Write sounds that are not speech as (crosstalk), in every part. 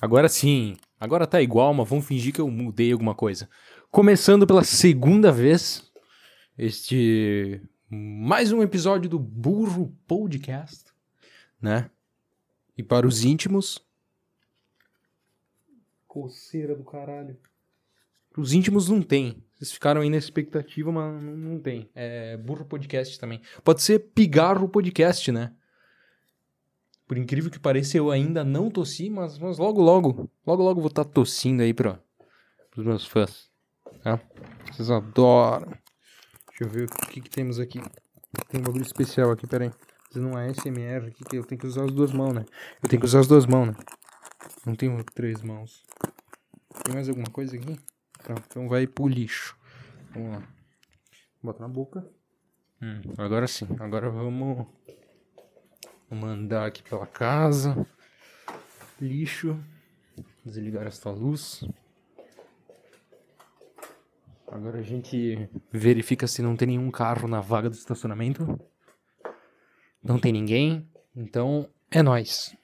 Agora sim. Agora tá igual, mas vamos fingir que eu mudei alguma coisa. Começando pela segunda vez, este. Mais um episódio do Burro Podcast, né? E para os íntimos. Coceira do caralho. Os íntimos não tem. Vocês ficaram aí na expectativa, mas não, não tem. É Burro Podcast também. Pode ser Pigarro Podcast, né? Por incrível que pareça, eu ainda não tossi, mas, mas logo, logo, logo, logo vou estar tá tossindo aí para os meus fãs. Tá? Vocês adoram. Deixa eu ver o que, que temos aqui. Tem um bagulho especial aqui, peraí. Não é SMR aqui, que eu tenho que usar as duas mãos, né? Eu tenho que usar as duas mãos, né? Não tenho três mãos. Tem mais alguma coisa aqui? Tá, então vai pro lixo. Vamos lá. Bota na boca. Hum, agora sim. Agora vamos Vamos andar aqui pela casa. Lixo. Desligar esta luz. Agora a gente verifica se não tem nenhum carro na vaga do estacionamento. Não tem ninguém. Então é nós.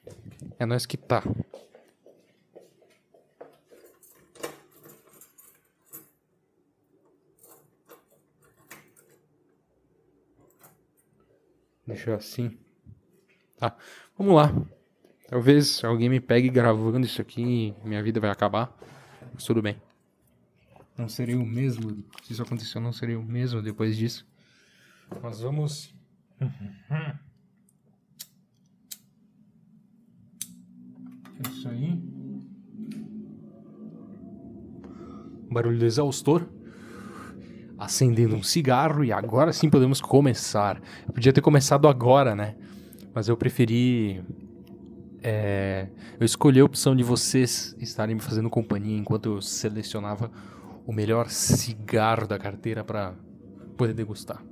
É nós que tá. Deixa assim. Tá, vamos lá. Talvez alguém me pegue gravando isso aqui e minha vida vai acabar. Mas tudo bem. Não seria o mesmo. Se isso aconteceu, não seria o mesmo depois disso. Mas vamos. Isso aí. Barulho do exaustor. Acendendo um cigarro e agora sim podemos começar. Eu podia ter começado agora, né? Mas eu preferi. É, eu escolhi a opção de vocês estarem me fazendo companhia enquanto eu selecionava o melhor cigarro da carteira para poder degustar.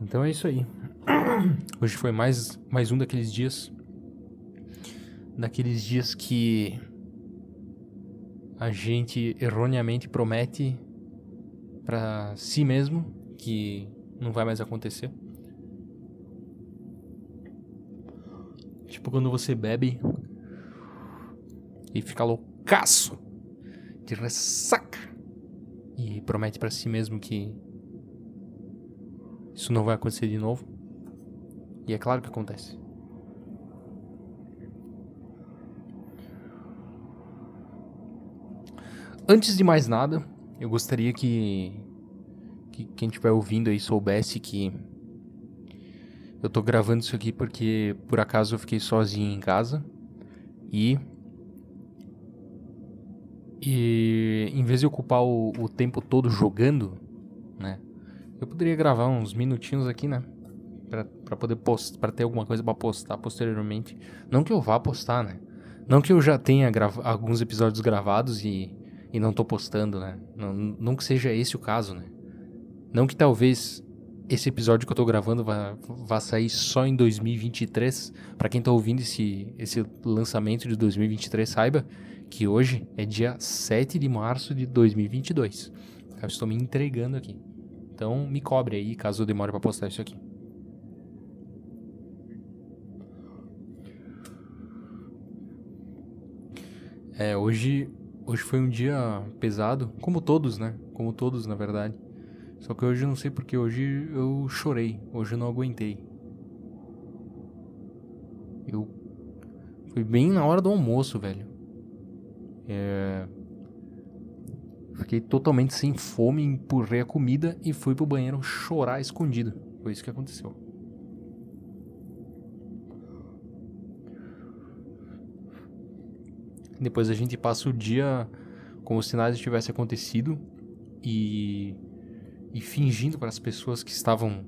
Então é isso aí. (clears throat) Hoje foi mais, mais um daqueles dias. Daqueles dias que a gente erroneamente promete para si mesmo que não vai mais acontecer. Tipo quando você bebe e fica loucaço de ressaca e promete para si mesmo que isso não vai acontecer de novo. E é claro que acontece. Antes de mais nada, eu gostaria que, que quem estiver ouvindo aí soubesse que eu tô gravando isso aqui porque por acaso eu fiquei sozinho em casa e. E em vez de ocupar o, o tempo todo jogando, né? Eu poderia gravar uns minutinhos aqui, né? Pra poder postar, pra ter alguma coisa para postar posteriormente. Não que eu vá postar, né? Não que eu já tenha alguns episódios gravados e, e não tô postando, né? Não, não que seja esse o caso, né? Não que talvez esse episódio que eu tô gravando vai, vai sair só em 2023. Para quem tá ouvindo esse, esse lançamento de 2023, saiba que hoje é dia 7 de março de 2022. Eu estou me entregando aqui. Então me cobre aí caso eu demore para postar isso aqui. É, hoje, hoje foi um dia pesado, como todos, né? Como todos, na verdade. Só que hoje não sei porque hoje eu chorei, hoje eu não aguentei. Eu foi bem na hora do almoço, velho. É... Fiquei totalmente sem fome, empurrei a comida e fui pro banheiro chorar escondido. Foi isso que aconteceu. Depois a gente passa o dia como se nada tivesse acontecido e e fingindo para as pessoas que estavam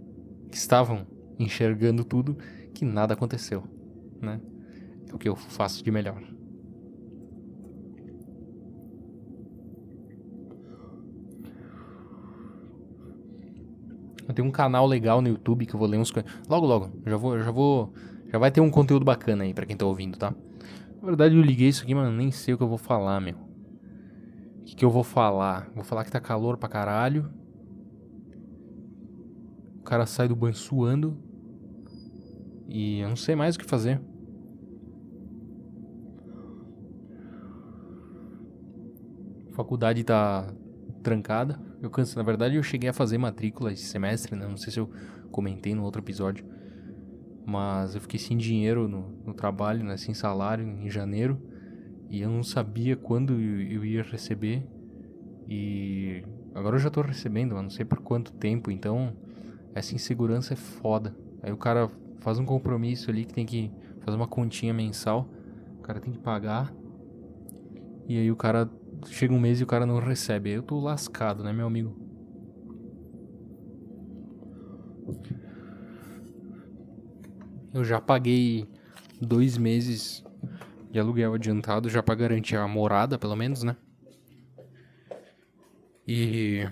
que estavam enxergando tudo que nada aconteceu, né? É o que eu faço de melhor. Eu tenho um canal legal no YouTube que eu vou ler uns logo logo, já vou, já vou, já vai ter um conteúdo bacana aí para quem tá ouvindo, tá? Na verdade eu liguei isso aqui, mas nem sei o que eu vou falar, meu. O que, que eu vou falar? Vou falar que tá calor pra caralho cara sai do banho suando. E eu não sei mais o que fazer. faculdade tá trancada. Eu canso, na verdade, eu cheguei a fazer matrícula esse semestre, né? Não sei se eu comentei no outro episódio. Mas eu fiquei sem dinheiro no, no trabalho, né? Sem salário em janeiro. E eu não sabia quando eu ia receber. E agora eu já tô recebendo, mas não sei por quanto tempo. Então, essa insegurança é foda. Aí o cara faz um compromisso ali que tem que fazer uma continha mensal. O cara tem que pagar. E aí o cara chega um mês e o cara não recebe. Aí eu tô lascado, né, meu amigo? Eu já paguei dois meses de aluguel adiantado já pra garantir a morada, pelo menos, né? E.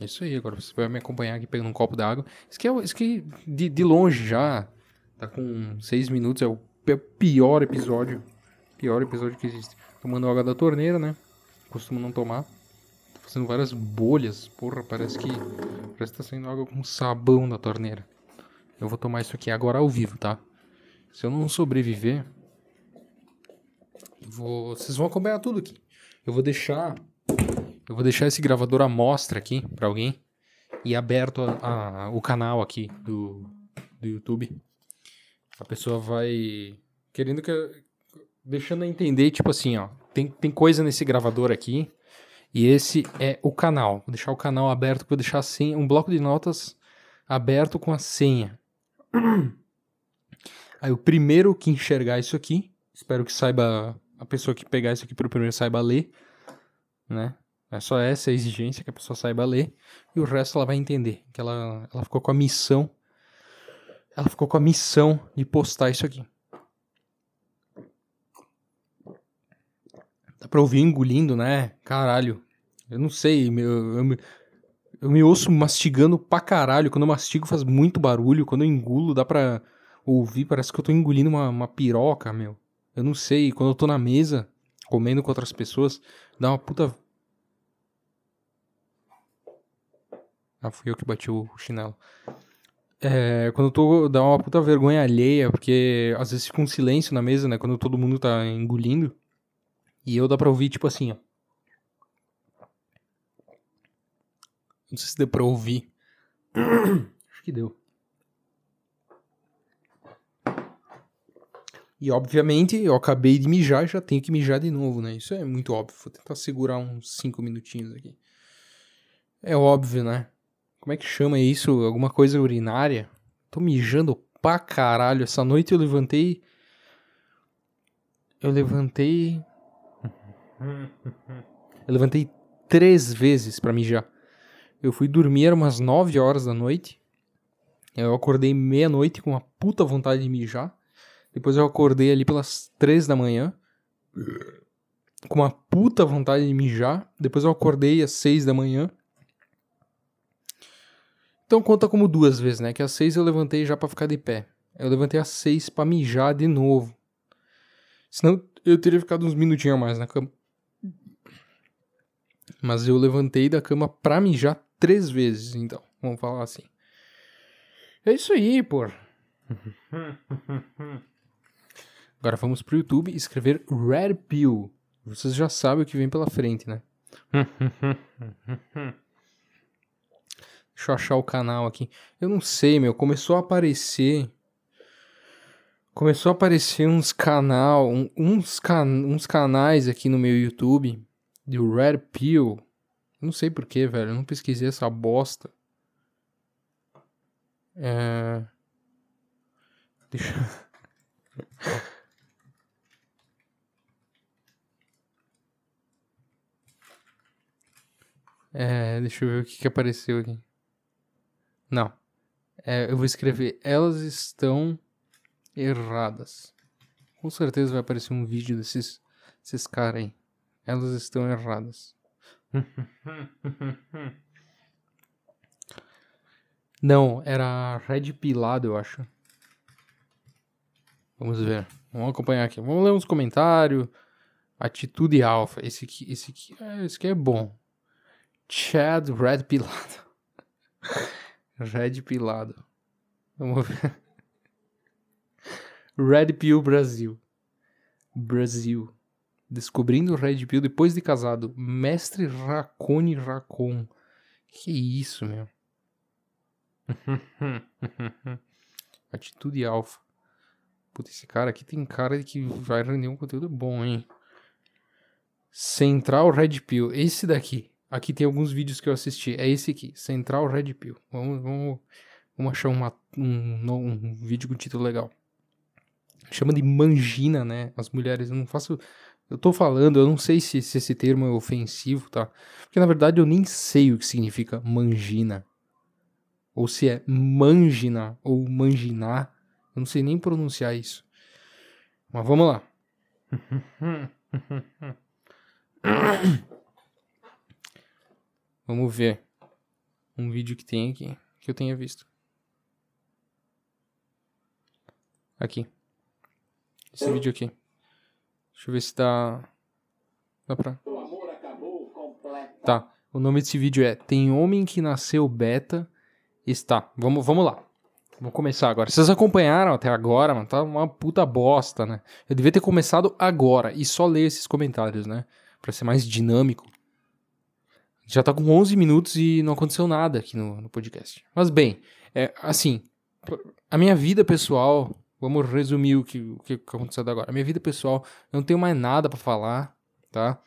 É isso aí, agora você vai me acompanhar aqui pegando um copo d'água. Isso aqui, é, isso aqui de, de longe já. Tá com seis minutos, é o pior episódio. Pior episódio que existe. Tomando água da torneira, né? Costumo não tomar. Tô fazendo várias bolhas. Porra, parece que. Parece que tá saindo água com sabão da torneira. Eu vou tomar isso aqui agora ao vivo, tá? Se eu não sobreviver. Vou... Vocês vão acompanhar tudo aqui. Eu vou deixar. Eu vou deixar esse gravador à mostra aqui para alguém. E aberto a, a, o canal aqui do, do YouTube. A pessoa vai. Querendo que. Deixando a entender, tipo assim, ó. Tem, tem coisa nesse gravador aqui. E esse é o canal. Vou deixar o canal aberto, vou deixar assim, um bloco de notas aberto com a senha. (clears throat) Aí o primeiro que enxergar isso aqui, espero que saiba, a pessoa que pegar isso aqui pelo primeiro saiba ler, né? É só essa a exigência que a pessoa saiba ler e o resto ela vai entender, que ela, ela ficou com a missão, ela ficou com a missão de postar isso aqui. Dá pra ouvir engolindo, né? Caralho. Eu não sei, meu, eu, eu me ouço mastigando pra caralho. Quando eu mastigo faz muito barulho. Quando eu engulo dá pra ouvir. Parece que eu tô engolindo uma, uma piroca, meu. Eu não sei. Quando eu tô na mesa, comendo com outras pessoas, dá uma puta. Ah, fui eu que bati o chinelo. É, quando eu tô. dá uma puta vergonha alheia, porque às vezes fica um silêncio na mesa, né? Quando todo mundo tá engolindo. E eu dá pra ouvir, tipo assim, ó. Não sei se deu pra ouvir. (clears throat) Acho que deu. E obviamente eu acabei de mijar e já tenho que mijar de novo, né? Isso é muito óbvio. Vou tentar segurar uns 5 minutinhos aqui. É óbvio, né? Como é que chama isso? Alguma coisa urinária? Tô mijando pra caralho. Essa noite eu levantei. Eu levantei. (laughs) Eu levantei três vezes pra mijar. Eu fui dormir, era umas 9 horas da noite. Eu acordei meia-noite com uma puta vontade de mijar. Depois eu acordei ali pelas 3 da manhã. Com uma puta vontade de mijar. Depois eu acordei às 6 da manhã. Então conta como duas vezes, né? Que às 6 eu levantei já para ficar de pé. Eu levantei às 6 para mijar de novo. Senão eu teria ficado uns minutinhos a mais na cama. Mas eu levantei da cama pra mijar três vezes, então. Vamos falar assim. É isso aí, pô. (laughs) Agora vamos pro YouTube escrever Red Pill. Vocês já sabem o que vem pela frente, né? (laughs) Deixa eu achar o canal aqui. Eu não sei, meu. Começou a aparecer. Começou a aparecer uns canal, uns, can, uns canais aqui no meu YouTube do Red Pill. Não sei porquê, velho. Eu não pesquisei essa bosta. É. Deixa. (laughs) É, deixa eu ver o que, que apareceu aqui. Não. É, eu vou escrever. Elas estão erradas. Com certeza vai aparecer um vídeo desses, desses caras aí. Elas estão erradas. (laughs) Não, era Red Pilado, eu acho. Vamos ver. Vamos acompanhar aqui. Vamos ler uns comentários. Atitude Alpha. Esse aqui, esse aqui, é, esse aqui é bom. Chad Red Pilado. (laughs) Red Pilado. Vamos ver. Red Pill Brasil. Brasil. Descobrindo o Red Pill depois de casado. Mestre Racone Racon. Que isso, meu? (laughs) Atitude alfa. Puta, esse cara aqui tem cara de que vai render um conteúdo bom, hein? Central Red Pill. Esse daqui. Aqui tem alguns vídeos que eu assisti. É esse aqui. Central Red Pill. Vamos, vamos, vamos achar uma, um, um vídeo com título legal. Chama de mangina, né? As mulheres. Eu não faço. Eu tô falando, eu não sei se, se esse termo é ofensivo, tá? Porque na verdade eu nem sei o que significa mangina. Ou se é mangina ou manginar. Eu não sei nem pronunciar isso. Mas vamos lá. (coughs) (coughs) vamos ver um vídeo que tem aqui, que eu tenha visto. Aqui. Esse vídeo aqui. Deixa eu ver se dá. Dá pra. Tá. O nome desse vídeo é Tem Homem que Nasceu Beta. Está. Vamos, vamos lá. Vamos começar agora. Vocês acompanharam até agora, mano? Tá uma puta bosta, né? Eu devia ter começado agora e só ler esses comentários, né? Pra ser mais dinâmico. Já tá com 11 minutos e não aconteceu nada aqui no, no podcast. Mas bem, é, assim, a minha vida pessoal Vamos resumir o que, o que aconteceu agora. A minha vida pessoal, não tenho mais nada para falar, tá?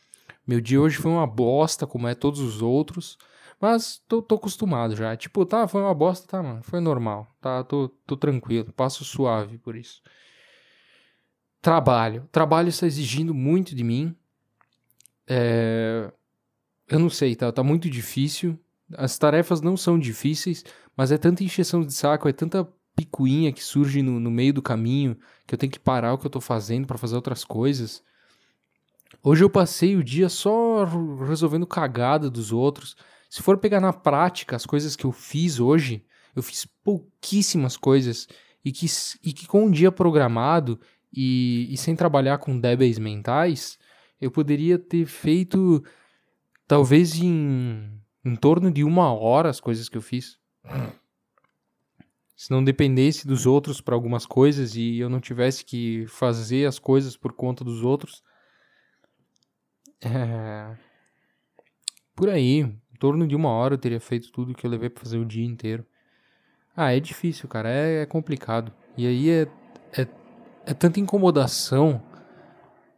Meu dia hoje foi uma bosta, como é todos os outros. Mas tô, tô acostumado já. Tipo, tá, foi uma bosta, tá, mano. Foi normal, tá? Tô, tô tranquilo, passo suave por isso. Trabalho. Trabalho está exigindo muito de mim. É... Eu não sei, tá? Tá muito difícil. As tarefas não são difíceis, mas é tanta encheção de saco, é tanta picuinha que surge no, no meio do caminho, que eu tenho que parar o que eu tô fazendo para fazer outras coisas. Hoje eu passei o dia só resolvendo cagada dos outros. Se for pegar na prática as coisas que eu fiz hoje, eu fiz pouquíssimas coisas e que, e que com um dia programado e, e sem trabalhar com débeis mentais, eu poderia ter feito talvez em, em torno de uma hora as coisas que eu fiz se não dependesse dos outros para algumas coisas e eu não tivesse que fazer as coisas por conta dos outros. É... Por aí, em torno de uma hora eu teria feito tudo que eu levei para fazer o dia inteiro. Ah, é difícil, cara, é, é complicado. E aí é, é, é tanta incomodação,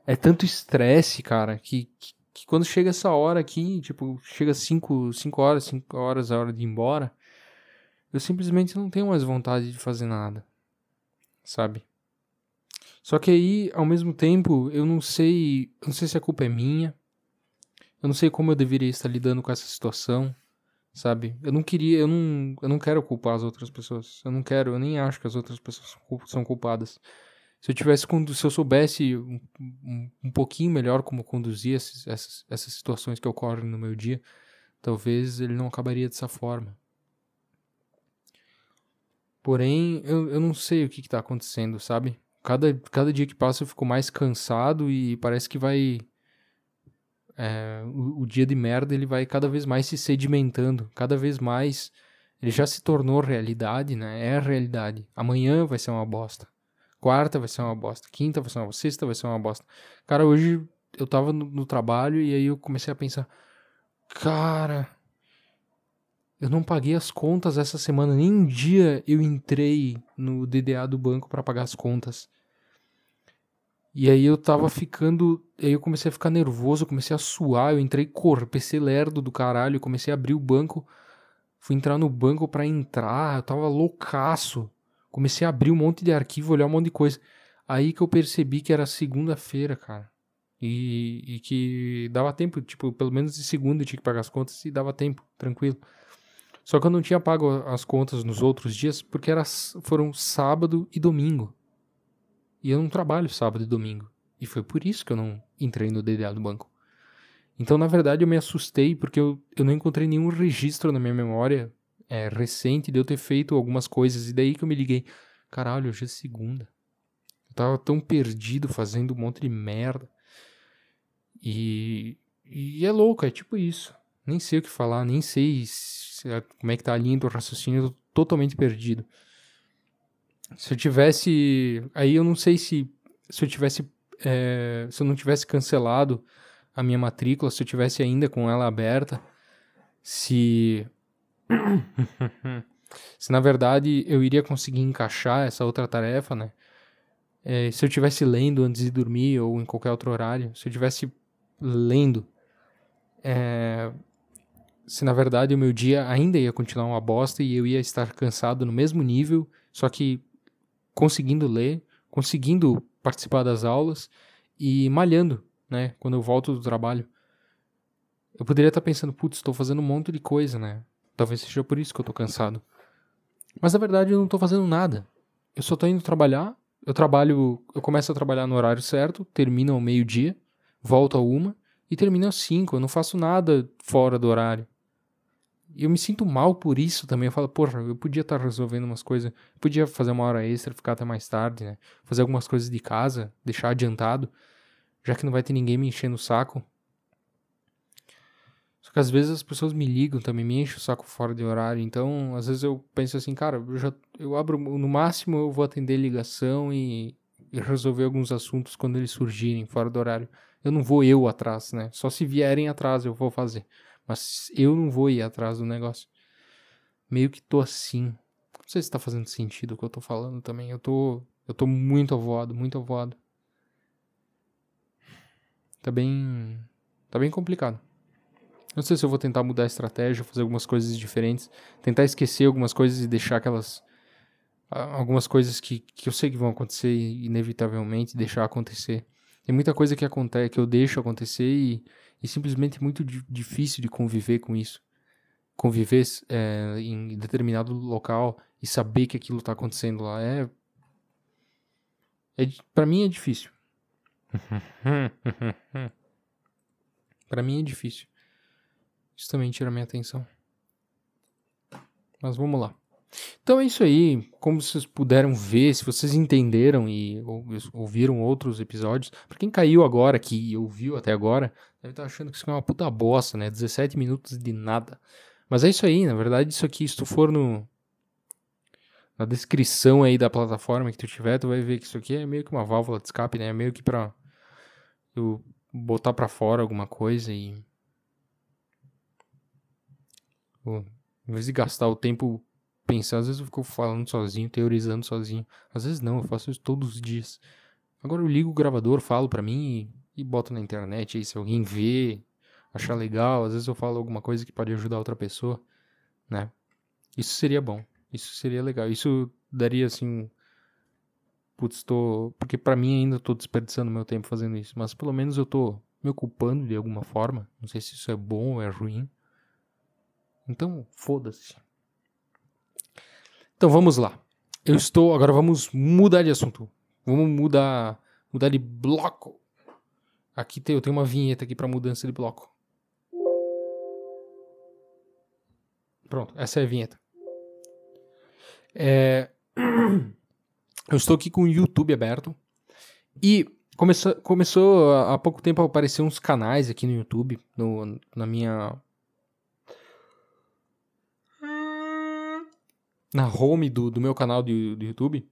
é tanto estresse, cara, que, que, que, quando chega essa hora aqui, tipo, chega 5 horas, 5 horas a hora de ir embora eu simplesmente não tenho mais vontade de fazer nada, sabe? Só que aí, ao mesmo tempo, eu não sei, eu não sei se a culpa é minha. Eu não sei como eu deveria estar lidando com essa situação, sabe? Eu não queria, eu não, eu não quero culpar as outras pessoas. Eu não quero, eu nem acho que as outras pessoas são culpadas. Se eu tivesse, se eu soubesse um, um, um pouquinho melhor como conduzir esses, essas, essas situações que ocorrem no meu dia, talvez ele não acabaria dessa forma. Porém, eu, eu não sei o que, está acontecendo, sabe? Cada, cada dia que passa eu fico mais cansado e parece que vai. É, o, o, dia de merda ele vai cada vez mais se sedimentando, cada vez mais. Ele já se tornou realidade, né? É a realidade. Amanhã vai ser uma bosta. Quarta vai ser uma bosta. Quinta vai ser uma bosta. Sexta vai ser uma bosta. Cara, hoje eu tava no, no trabalho e aí eu comecei a pensar: Cara, eu não paguei as contas essa semana, nem um dia eu entrei no DDA do banco para pagar as contas. E aí eu tava ficando. Aí eu comecei a ficar nervoso, comecei a suar, eu entrei cor, PC lerdo do caralho, comecei a abrir o banco. Fui entrar no banco para entrar, eu tava loucaço. Comecei a abrir um monte de arquivo, olhar um monte de coisa. Aí que eu percebi que era segunda-feira, cara. E, e, que dava tempo, tipo, pelo menos de segunda eu tinha que pagar as contas e dava tempo, tranquilo. Só que eu não tinha pago as contas nos outros dias porque era, foram sábado e domingo. E eu não trabalho sábado e domingo. E foi por isso que eu não entrei no DDA do banco. Então, na verdade, eu me assustei porque eu, eu não encontrei nenhum registro na minha memória é, recente de eu ter feito algumas coisas. E daí que eu me liguei. Caralho, hoje é segunda. Eu tava tão perdido fazendo um monte de merda. E, e é louco, é tipo isso. Nem sei o que falar, nem sei é, como é que tá a linha do raciocínio, totalmente perdido. Se eu tivesse. Aí eu não sei se. Se eu tivesse é, se eu não tivesse cancelado a minha matrícula, se eu tivesse ainda com ela aberta, se (coughs) se na verdade eu iria conseguir encaixar essa outra tarefa, né? É, se eu tivesse lendo antes de dormir ou em qualquer outro horário, se eu tivesse lendo, é, se na verdade o meu dia ainda ia continuar uma bosta e eu ia estar cansado no mesmo nível, só que conseguindo ler, conseguindo participar das aulas e malhando, né? Quando eu volto do trabalho. Eu poderia estar pensando, putz, estou fazendo um monte de coisa, né? Talvez seja por isso que eu estou cansado. Mas na verdade eu não estou fazendo nada. Eu só estou indo trabalhar. Eu trabalho, eu começo a trabalhar no horário certo, termino ao meio-dia, volto a uma e termino às cinco. Eu não faço nada fora do horário. E eu me sinto mal por isso também. Eu falo, porra, eu podia estar resolvendo umas coisas. Podia fazer uma hora extra, ficar até mais tarde, né? Fazer algumas coisas de casa, deixar adiantado. Já que não vai ter ninguém me enchendo o saco. Só que às vezes as pessoas me ligam também, me enchem o saco fora de horário. Então, às vezes eu penso assim, cara, eu já eu abro, no máximo eu vou atender ligação e, e resolver alguns assuntos quando eles surgirem fora do horário. Eu não vou eu atrás, né? Só se vierem atrás eu vou fazer. Mas eu não vou ir atrás do negócio. Meio que tô assim. Não sei se tá fazendo sentido o que eu tô falando também. Eu tô. Eu tô muito avoado, muito avoado. Tá bem. Tá bem complicado. Não sei se eu vou tentar mudar a estratégia, fazer algumas coisas diferentes. Tentar esquecer algumas coisas e deixar aquelas. Algumas coisas que, que eu sei que vão acontecer inevitavelmente, deixar acontecer. Tem muita coisa que acontece, que eu deixo acontecer e, e simplesmente é muito difícil de conviver com isso. Conviver é, em determinado local e saber que aquilo está acontecendo lá é. é para mim é difícil. (laughs) para mim é difícil. Isso também tira minha atenção. Mas vamos lá. Então é isso aí. Como vocês puderam ver, se vocês entenderam e ouviram outros episódios, para quem caiu agora aqui e ouviu até agora, deve estar achando que isso é uma puta bosta, né? 17 minutos de nada. Mas é isso aí, na verdade, isso aqui, se tu for no na descrição aí da plataforma que tu tiver, tu vai ver que isso aqui é meio que uma válvula de escape, né? É meio que pra eu botar para fora alguma coisa e em vez de gastar o tempo pensar, às vezes eu fico falando sozinho, teorizando sozinho. Às vezes não, eu faço isso todos os dias. Agora eu ligo o gravador, falo para mim e, e boto na internet aí se alguém vê, achar legal, às vezes eu falo alguma coisa que pode ajudar outra pessoa, né? Isso seria bom. Isso seria legal. Isso daria assim putz, tô, porque para mim ainda tô desperdiçando meu tempo fazendo isso, mas pelo menos eu tô me ocupando de alguma forma. Não sei se isso é bom ou é ruim. Então, foda-se. Então vamos lá. Eu estou. Agora vamos mudar de assunto. Vamos mudar. Mudar de bloco. Aqui tem, eu tenho uma vinheta aqui para mudança de bloco. Pronto, essa é a vinheta. É... (clears throat) Eu estou aqui com o YouTube aberto. E começou, começou há pouco tempo a aparecer uns canais aqui no YouTube, no, na minha na home do, do meu canal do, do YouTube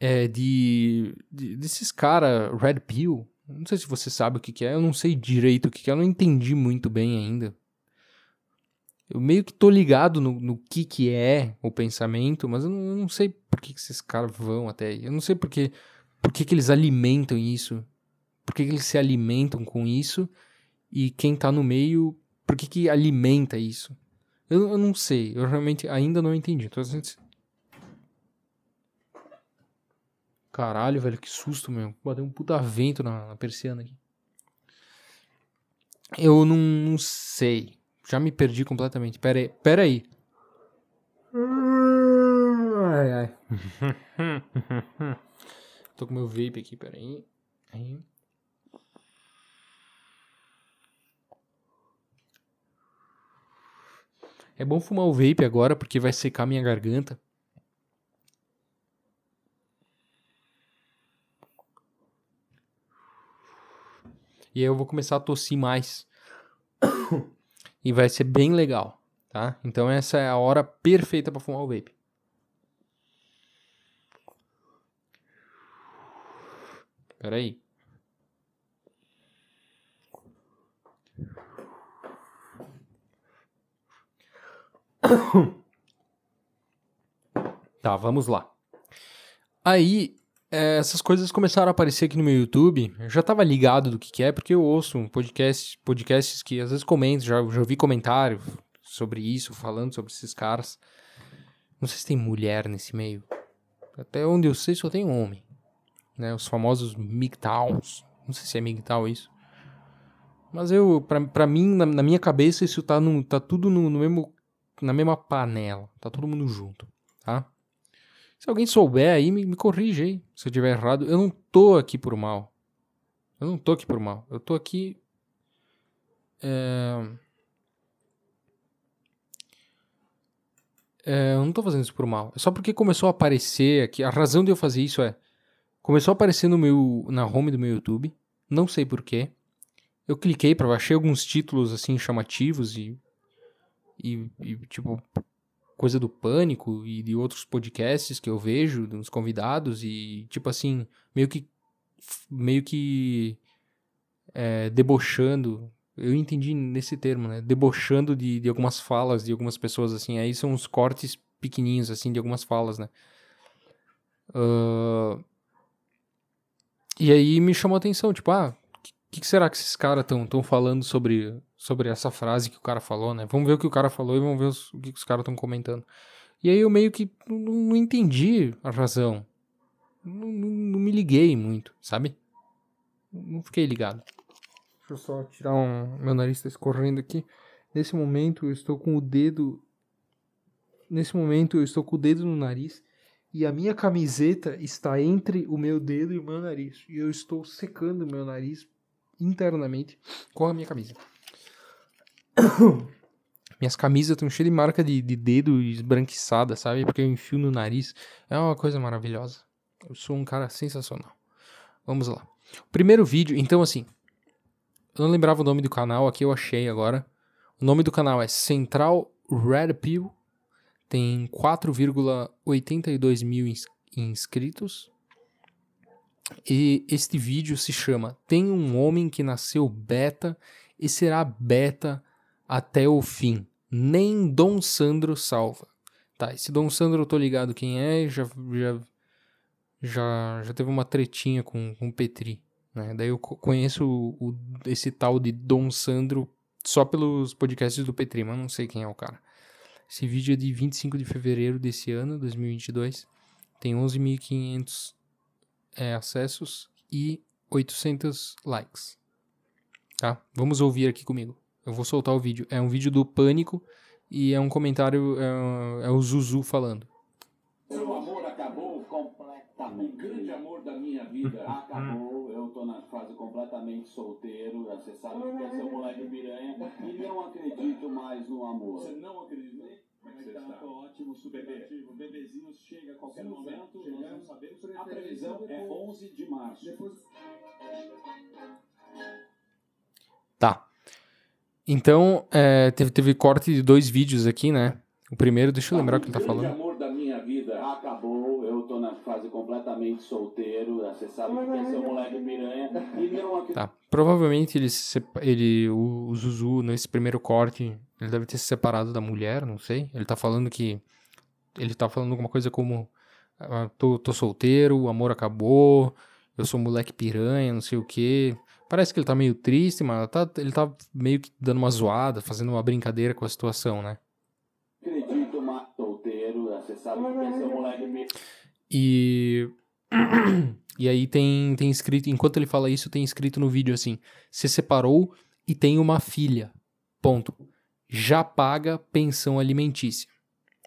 é de, de desses cara Red Pill. Não sei se você sabe o que, que é, eu não sei direito o que, que é, eu não entendi muito bem ainda. Eu meio que tô ligado no, no que que é o pensamento, mas eu não, eu não sei por que, que esses caras vão até aí. Eu não sei por que, por que, que eles alimentam isso. Por que, que eles se alimentam com isso. E quem tá no meio, por que que alimenta isso. Eu, eu não sei, eu realmente ainda não entendi. Então, Caralho, velho, que susto, meu. Bateu um puta vento na, na persiana aqui. Eu não, não, sei. Já me perdi completamente. Pera aí. Pera aí. Ai, ai. Tô com meu vape aqui, pera aí. aí. É bom fumar o vape agora porque vai secar minha garganta. E aí eu vou começar a tossir mais. e vai ser bem legal, tá? Então essa é a hora perfeita para fumar o vape. Espera aí. (coughs) Tá, vamos lá. Aí é, essas coisas começaram a aparecer aqui no meu YouTube. Eu já tava ligado do que, que é, porque eu ouço podcast, podcasts que às vezes comento, já, já ouvi comentário sobre isso, falando sobre esses caras. Não sei se tem mulher nesse meio. Até onde eu sei, só tem homem. Né? Os famosos MGTOWs. Não sei se é MGTOW isso. Mas eu, pra, pra mim, na, na minha cabeça, isso tá, no, tá tudo no, no mesmo, na mesma panela. Tá todo mundo junto, tá? Se alguém souber aí, me, me corrige aí. Se eu tiver errado. Eu não tô aqui por mal. Eu não tô aqui por mal. Eu tô aqui. É... É, eu não tô fazendo isso por mal. É só porque começou a aparecer aqui. A razão de eu fazer isso é. Começou a aparecer no meu, na home do meu YouTube. Não sei porquê. Eu cliquei para achei alguns títulos assim chamativos e, e, e tipo coisa do Pânico e de outros podcasts que eu vejo, dos convidados, e tipo assim, meio que. meio que. É, debochando. Eu entendi nesse termo, né? Debochando de, de algumas falas de algumas pessoas, assim. Aí são uns cortes pequenininhos, assim, de algumas falas, né? Uh... E aí me chamou a atenção, tipo, ah, o que, que, será que esses caras estão tão falando sobre sobre essa frase que o cara falou, né? Vamos ver o que o cara falou e vamos ver os, o que os caras estão comentando. E aí eu meio que não, não entendi a razão. Não, não, não, me liguei muito, sabe? Não fiquei ligado. Deixa eu só tirar um. Meu nariz está escorrendo aqui. Nesse momento eu estou com o dedo. Nesse momento eu estou com o dedo no nariz e a minha camiseta está entre o meu dedo e o meu nariz. E eu estou secando o meu nariz internamente com a minha camisa. (coughs) Minhas camisas estão cheias de marca de, de dedo esbranquiçada, sabe? Porque eu enfio no nariz. É uma coisa maravilhosa. Eu sou um cara sensacional. Vamos lá. Primeiro vídeo, então assim. Eu não lembrava o nome do canal, aqui eu achei agora. O nome do canal é Central Red Pill. Tem 4,82 mil ins inscritos. E este vídeo se chama Tem um homem que nasceu beta e será beta até o fim. Nem Dom Sandro salva. Tá, esse Dom Sandro eu tô ligado quem é, já já já, já teve uma tretinha com, com o Petri, né? Daí eu conheço o, o, esse tal de Dom Sandro só pelos podcasts do Petri, mas não sei quem é o cara. Esse vídeo é de 25 de fevereiro desse ano, 2022. Tem 11.500 é, acessos e 800 likes. Tá? Vamos ouvir aqui comigo. Eu vou soltar o vídeo. É um vídeo do Pânico e é um comentário, é, é o Zuzu falando. Seu amor acabou completamente. O grande amor da minha vida (laughs) acabou. Eu tô na fase completamente solteiro. Você sabe que é seu moleque piranha. E não acredito mais no amor. Você não acredita? Como é que tá? Tô ótimo, super ativo. Bebezinho chega a qualquer Sim, momento. Nós não sabemos. A previsão é 11 de março. Depois... Então, é, teve, teve corte de dois vídeos aqui, né? O primeiro, deixa eu lembrar o que ele tá falando. O amor da minha vida acabou, eu tô na fase completamente solteiro, você sabe que é seu moleque piranha, e não Tá, provavelmente ele, ele o, o Zuzu, nesse primeiro corte, ele deve ter se separado da mulher, não sei. Ele tá falando que, ele tá falando alguma coisa como, ah, tô, tô solteiro, o amor acabou, eu sou moleque piranha, não sei o que. Parece que ele tá meio triste, mas tá, ele tá meio que dando uma zoada, fazendo uma brincadeira com a situação, né? Acredito, solteiro, você sabe que é seu moleque E. (clears throat) E aí tem, tem escrito, enquanto ele fala isso, tem escrito no vídeo assim: se separou e tem uma filha. Ponto. Já paga pensão alimentícia,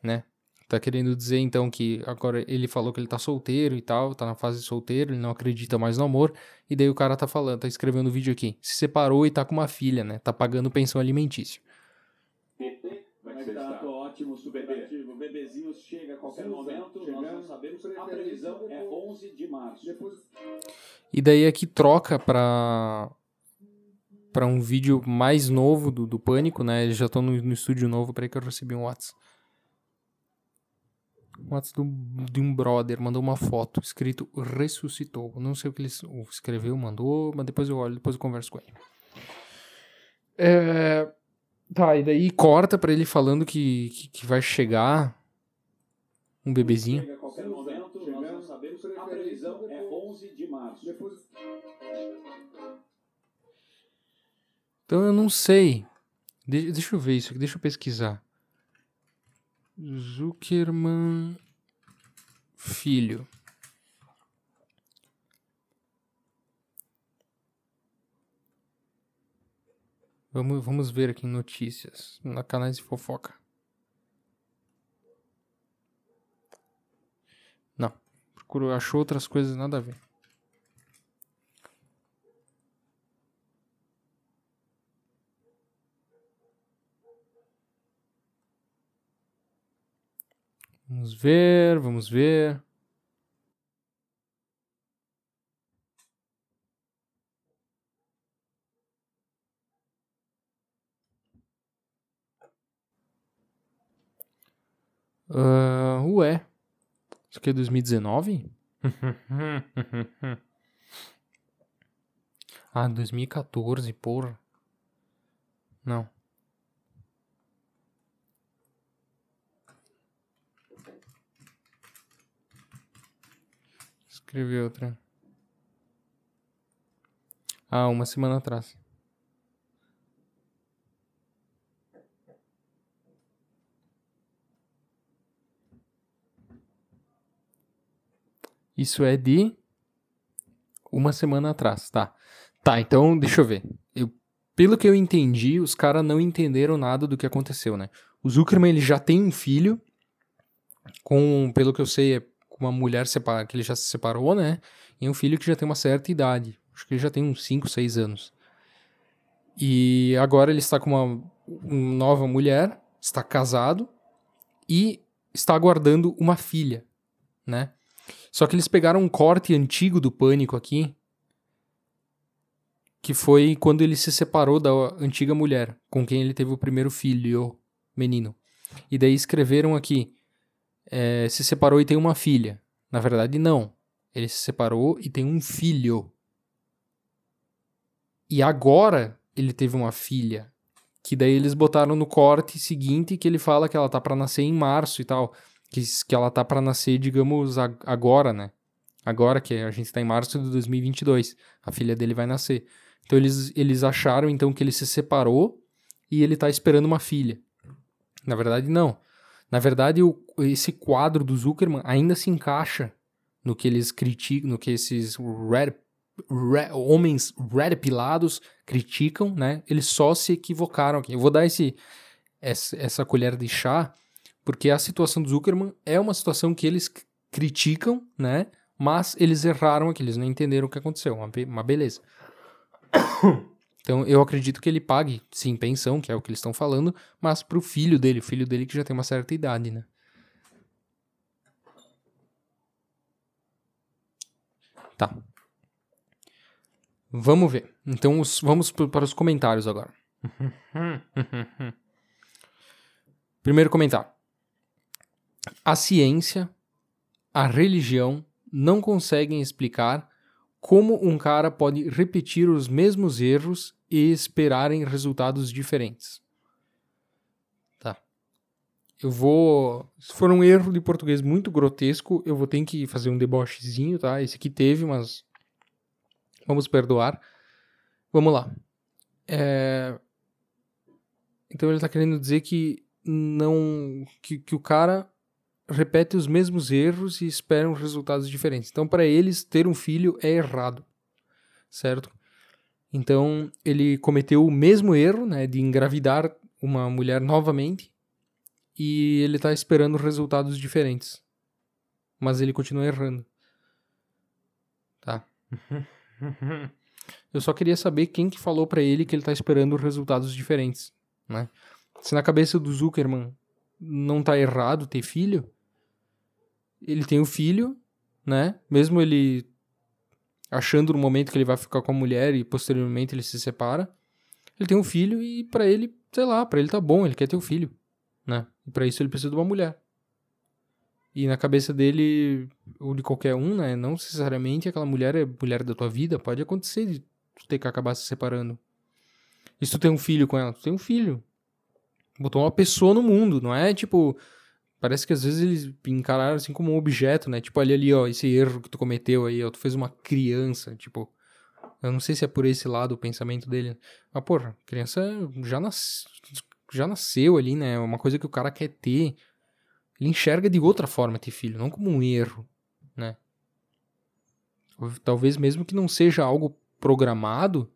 né? Tá querendo dizer então que agora ele falou que ele tá solteiro e tal, tá na fase solteiro, ele não acredita mais no amor, e daí o cara tá falando, tá escrevendo o um vídeo aqui. Se separou e tá com uma filha, né? Tá pagando pensão alimentícia. É que tá? Tô ótimo, super ativo. Bebezinho chega a qualquer momento, chegando. nós não sabemos. A previsão é 11 de março. Depois... E daí aqui troca pra para um vídeo mais novo do, do Pânico, né? Eles já estão no, no estúdio novo, para que eu recebi um WhatsApp. WhatsApp de um brother mandou uma foto escrito ressuscitou. Não sei o que ele escreveu, mandou, mas depois eu olho, depois eu converso com ele. É... Tá, e daí corta pra ele falando que, que, que vai chegar um bebezinho. Chega a qualquer momento, nós não sabemos. A previsão é 11 de março. Depois, Então eu não sei. De- deixa eu ver isso aqui, deixa eu pesquisar. Zuckerman Filho. Vamos, vamos ver aqui em notícias, na canais de fofoca. Não, procuro, achou outras coisas nada a ver. Vamos ver, vamos ver. Ah, ué. Isso aqui é 2019? (laughs) ah, 2014, porra. Não. Escrevi outra. Ah, uma semana atrás. Isso é de uma semana atrás, tá? Tá, então deixa eu ver. Eu, pelo que eu entendi, os caras não entenderam nada do que aconteceu, né? O Zuckerman ele já tem um filho com, pelo que eu sei, é com uma mulher que ele já se separou, né? E um filho que já tem uma certa idade. Acho que ele já tem uns 5, 6 anos. E agora ele está com uma, uma nova mulher, está casado e está aguardando uma filha, né? Só que eles pegaram um corte antigo do Pânico aqui, que foi quando ele se separou da antiga mulher, com quem ele teve o primeiro filho, menino. E daí escreveram aqui, é, se separou e tem uma filha. Na verdade, não. Ele se separou e tem um filho. E agora ele teve uma filha. Que daí eles botaram no corte seguinte que ele fala que ela tá pra nascer em março e tal. Que, que ela tá pra nascer, digamos, agora, né? Agora que a gente tá em março de 2022. A filha dele vai nascer. Então eles, eles acharam então que ele se separou e ele tá esperando uma filha. Na verdade, não. Na verdade, o- esse quadro do Zuckerman ainda se encaixa no que eles criticam, no que esses red, re- homens red pilados criticam, né? Eles só se equivocaram aqui. Eu vou dar esse, essa, essa colher de chá, porque a situação do Zuckerman é uma situação que eles criticam, né? Mas eles erraram aqui, eles não entenderam o que aconteceu. Uma, uma beleza. (coughs) Então eu acredito que ele pague, sim, pensão, que é o que eles estão falando, mas pro filho dele, o filho dele que já tem uma certa idade, né? Tá. Vamos ver. Então os- vamos para os comentários agora. (laughs) Primeiro comentário. A ciência, a religião não conseguem explicar como um cara pode repetir os mesmos erros e esperarem resultados diferentes. Tá. Eu vou. Se for um erro de português muito grotesco, eu vou ter que fazer um debochezinho, tá? Esse aqui teve, mas. Vamos perdoar. Vamos lá. É, Então ele tá querendo dizer que não. que, que o cara repete os mesmos erros e esperam resultados diferentes. Então, para eles, ter um filho é errado, certo? Então, ele cometeu o mesmo erro, né, de engravidar uma mulher novamente e ele está esperando resultados diferentes. Mas ele continua errando. Tá? (laughs) Eu só queria saber quem que falou para ele que ele está esperando resultados diferentes, né? Se na cabeça do Zuckerman não tá errado ter filho, ele tem o filho, né? Mesmo ele achando no momento que ele vai ficar com a mulher e posteriormente ele se separa, ele tem um filho e pra ele, sei lá, pra ele tá bom, ele quer ter o filho, né? E pra isso ele precisa de uma mulher. E na cabeça dele, ou de qualquer um, né? Não necessariamente aquela mulher é mulher da tua vida, pode acontecer de tu ter que acabar se separando. E se tu tem um filho com ela, tu tem um filho. Botou uma pessoa no mundo, não é tipo. Parece que às vezes eles encararam assim como um objeto, né? Tipo, ali, ali, ó, esse erro que tu cometeu aí, ó, tu fez uma criança, tipo. Eu não sei se é por esse lado o pensamento dele. Mas, porra, criança já, nas... já nasceu ali, né? É uma coisa que o cara quer ter. Ele enxerga de outra forma ter filho, não como um erro, né? Talvez mesmo que não seja algo programado,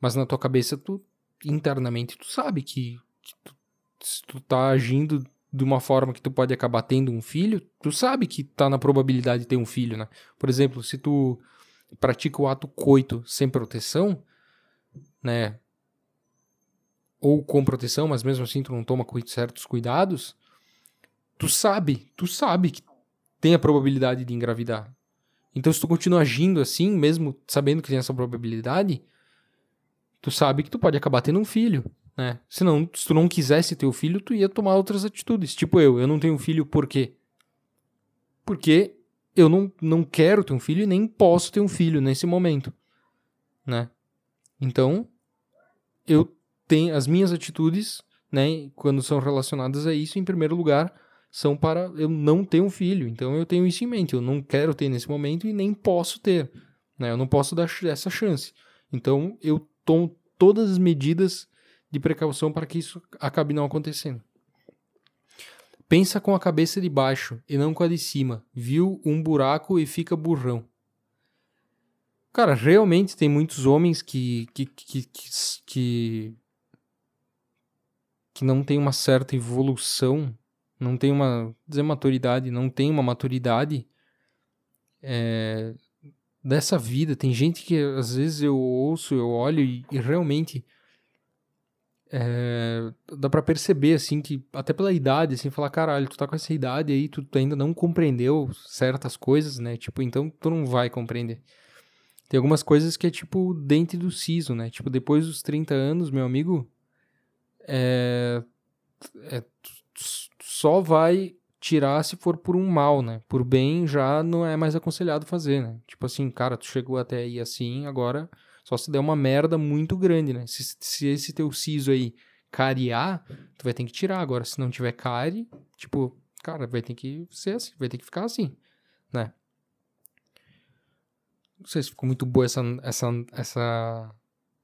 mas na tua cabeça tu internamente tu sabe que, que tu, se tu tá agindo de uma forma que tu pode acabar tendo um filho, tu sabe que tá na probabilidade de ter um filho, né? Por exemplo, se tu pratica o ato coito sem proteção, né? Ou com proteção, mas mesmo assim tu não toma certos cuidados, tu sabe, tu sabe que tem a probabilidade de engravidar. Então, se tu continua agindo assim, mesmo sabendo que tem essa probabilidade, tu sabe que tu pode acabar tendo um filho, né? Se, não, se tu não quisesse ter o filho, tu ia tomar outras atitudes. Tipo eu, eu não tenho filho por quê? Porque eu não, não quero ter um filho e nem posso ter um filho nesse momento, né? Então, eu tenho as minhas atitudes, né, quando são relacionadas a isso, em primeiro lugar, são para eu não ter um filho. Então eu tenho isso em mente. Eu não quero ter nesse momento e nem posso ter. Né? Eu não posso dar essa chance. Então eu tomo todas as medidas de precaução para que isso acabe não acontecendo. Pensa com a cabeça de baixo e não com a de cima. Viu um buraco e fica burrão. Cara, realmente tem muitos homens que, que, que, que, que, que não tem uma certa evolução não tem uma dizer maturidade, não tem uma maturidade é, dessa vida. Tem gente que às vezes eu ouço, eu olho e, e realmente é, dá para perceber assim que até pela idade, assim, falar caralho, tu tá com essa idade aí, tu, ainda não compreendeu certas coisas, né? Tipo, então tu não vai compreender. Tem algumas coisas que é tipo dente do siso, né? Tipo, depois dos 30 anos, meu amigo, é, é só vai tirar se for por um mal, né? Por bem já não é mais aconselhado fazer, né? Tipo assim, cara, tu chegou até aí assim, agora só se der uma merda muito grande, né? Se, se esse teu siso aí cariar, tu vai ter que tirar agora. Se não tiver cárie, tipo, cara, vai ter que ser assim, vai ter que ficar assim, né? Não sei se ficou muito boa essa, essa, essa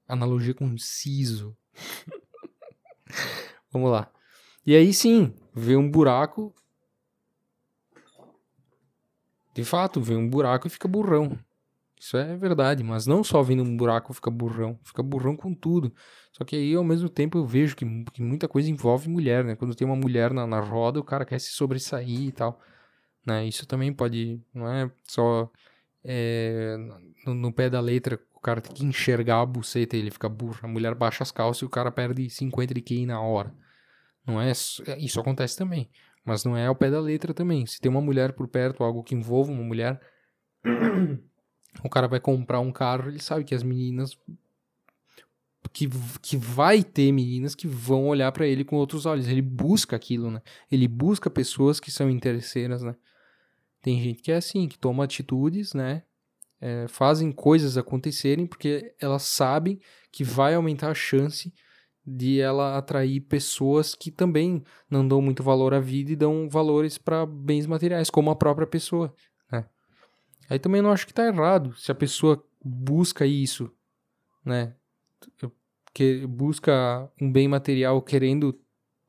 analogia com siso. (laughs) Vamos lá. E aí sim, vê um buraco. De fato, vê um buraco e fica burrão. Isso é verdade, mas não só vendo um buraco fica burrão, fica burrão com tudo. Só que aí, ao mesmo tempo, eu vejo que, que muita coisa envolve mulher, né? Quando tem uma mulher na, na roda, o cara quer se sobressair e tal. Né? Isso também pode, não é só é, no, no, pé da letra, o cara tem que enxergar a buceta e ele fica burro. A mulher baixa as calças e o cara perde 50 de QI na hora. Não é, é isso acontece também, mas não é ao pé da letra também. Se tem uma mulher por perto, algo que envolva uma mulher, o cara vai comprar um carro, ele sabe que as meninas que, que vai ter meninas que vão olhar para ele com outros olhos. Ele busca aquilo, né? Ele busca pessoas que são interesseiras, né? Tem gente que é assim, que toma atitudes, né? É, fazem coisas acontecerem porque elas sabem que vai aumentar a chance de ela atrair pessoas que também não dão muito valor à vida e dão valores para bens materiais, como a própria pessoa. Aí também não acho que está errado se a pessoa busca isso, né? Que busca um bem material querendo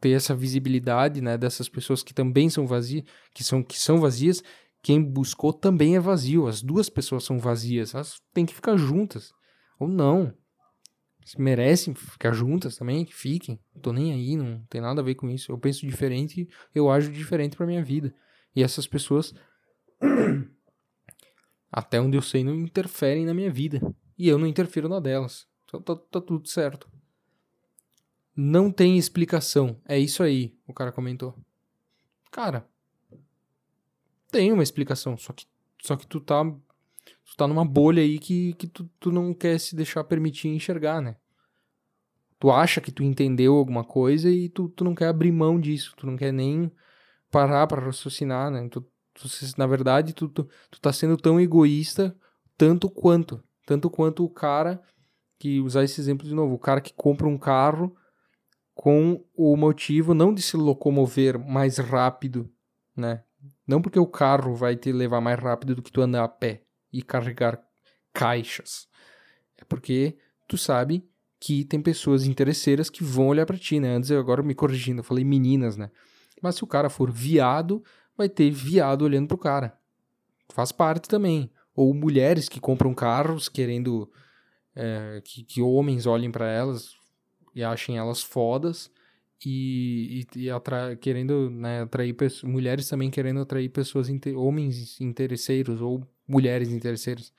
ter essa visibilidade, né, dessas pessoas que também são vazias, que são que são vazias, quem buscou também é vazio. As duas pessoas são vazias, elas têm que ficar juntas ou não merecem ficar juntas também, que fiquem. Não tô nem aí, não tem nada a ver com isso. Eu penso diferente, eu ajo diferente pra minha vida. E essas pessoas, até onde eu sei, não interferem na minha vida. E eu não interfiro na delas. Então tá, tá tudo certo. Não tem explicação. É isso aí, o cara comentou. Cara, tem uma explicação, só que, só que tu tá tu tá numa bolha aí que, que tu, tu não quer se deixar permitir enxergar, né? Tu acha que tu entendeu alguma coisa e tu, tu não quer abrir mão disso, tu não quer nem parar para raciocinar, né? Tu, tu, na verdade, tu, tu, tu tá sendo tão egoísta tanto quanto, tanto quanto o cara que usar esse exemplo de novo, o cara que compra um carro com o motivo não de se locomover mais rápido, né? Não porque o carro vai te levar mais rápido do que tu andar a pé e carregar caixas. É porque tu sabe que tem pessoas interesseiras que vão olhar para ti, né? Antes eu agora me corrigindo, eu falei meninas, né? Mas se o cara for viado, vai ter viado olhando pro cara. Faz parte também. Ou mulheres que compram carros querendo é, que, que, homens olhem para elas e achem elas fodas e, e, e atra querendo né, atrair mulheres também querendo atrair pessoas homens interesseiros ou mulheres interesseiras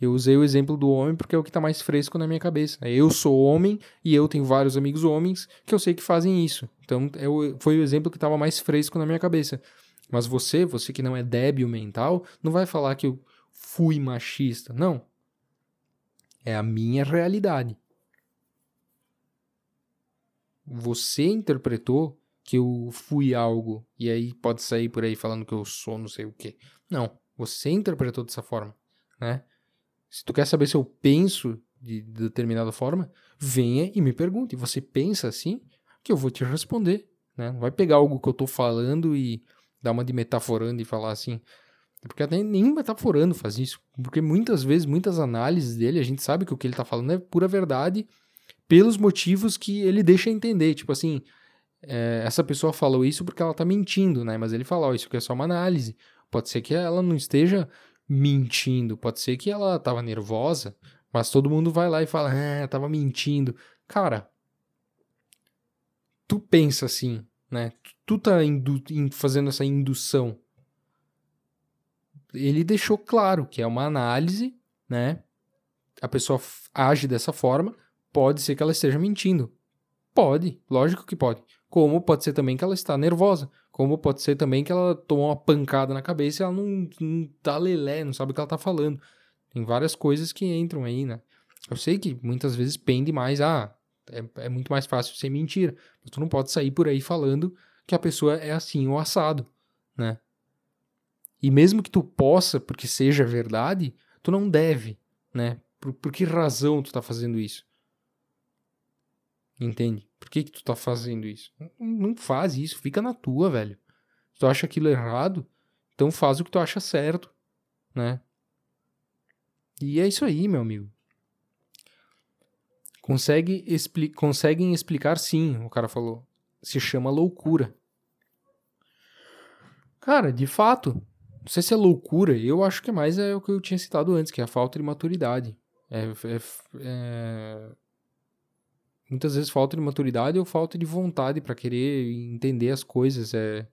eu usei o exemplo do homem porque é o que está mais fresco na minha cabeça. Eu sou homem e eu tenho vários amigos homens que eu sei que fazem isso. Então eu, foi o exemplo que estava mais fresco na minha cabeça. Mas você, você que não é débil mental, não vai falar que eu fui machista. Não. É a minha realidade. Você interpretou que eu fui algo e aí pode sair por aí falando que eu sou não sei o quê. Não. Você interpretou dessa forma, né? Se tu quer saber se eu penso de, determinada forma, venha e me pergunte. Você pensa assim? Que eu vou te responder. Né? Não vai pegar algo que eu estou falando e dar uma de metaforando e falar assim. Porque até nem metaforando faz isso. Porque muitas vezes, muitas análises dele, a gente sabe que o que ele está falando é pura verdade pelos motivos que ele deixa entender. Tipo assim, é, essa pessoa falou isso porque ela está mentindo, né? Mas ele fala, oh, isso aqui é só uma análise. Pode ser que ela não esteja mentindo. Pode ser que ela tava nervosa, mas todo mundo vai lá e fala, ah, tava mentindo. Cara, tu pensa assim, né? Tu tá fazendo essa indução. Ele deixou claro que é uma análise, né? A pessoa age dessa forma, pode ser que ela esteja mentindo. Pode, lógico que pode. Como pode ser também que ela está nervosa. Como pode ser também que ela tomou uma pancada na cabeça e ela não, não tá lelé, não sabe o que ela tá falando. Tem várias coisas que entram aí, né? Eu sei que muitas vezes pende mais, ah, é, é muito mais fácil ser mentira. Mas tu não pode sair por aí falando que a pessoa é assim ou assado, né? E mesmo que tu possa, porque seja verdade, tu não deve, né? Por, por que razão tu tá fazendo isso? Entende? Por que, que tu tá fazendo isso? Não faz isso, fica na tua, velho. Se tu acha aquilo errado, então faz o que tu acha certo, né? E é isso aí, meu amigo. Consegue expli conseguem explicar sim, o cara falou. Se chama loucura. Cara, de fato, não sei se é loucura, eu acho que mais é o que eu tinha citado antes, que é a falta de maturidade. É, é, é muitas vezes falta de maturidade ou falta de vontade para querer entender as coisas. É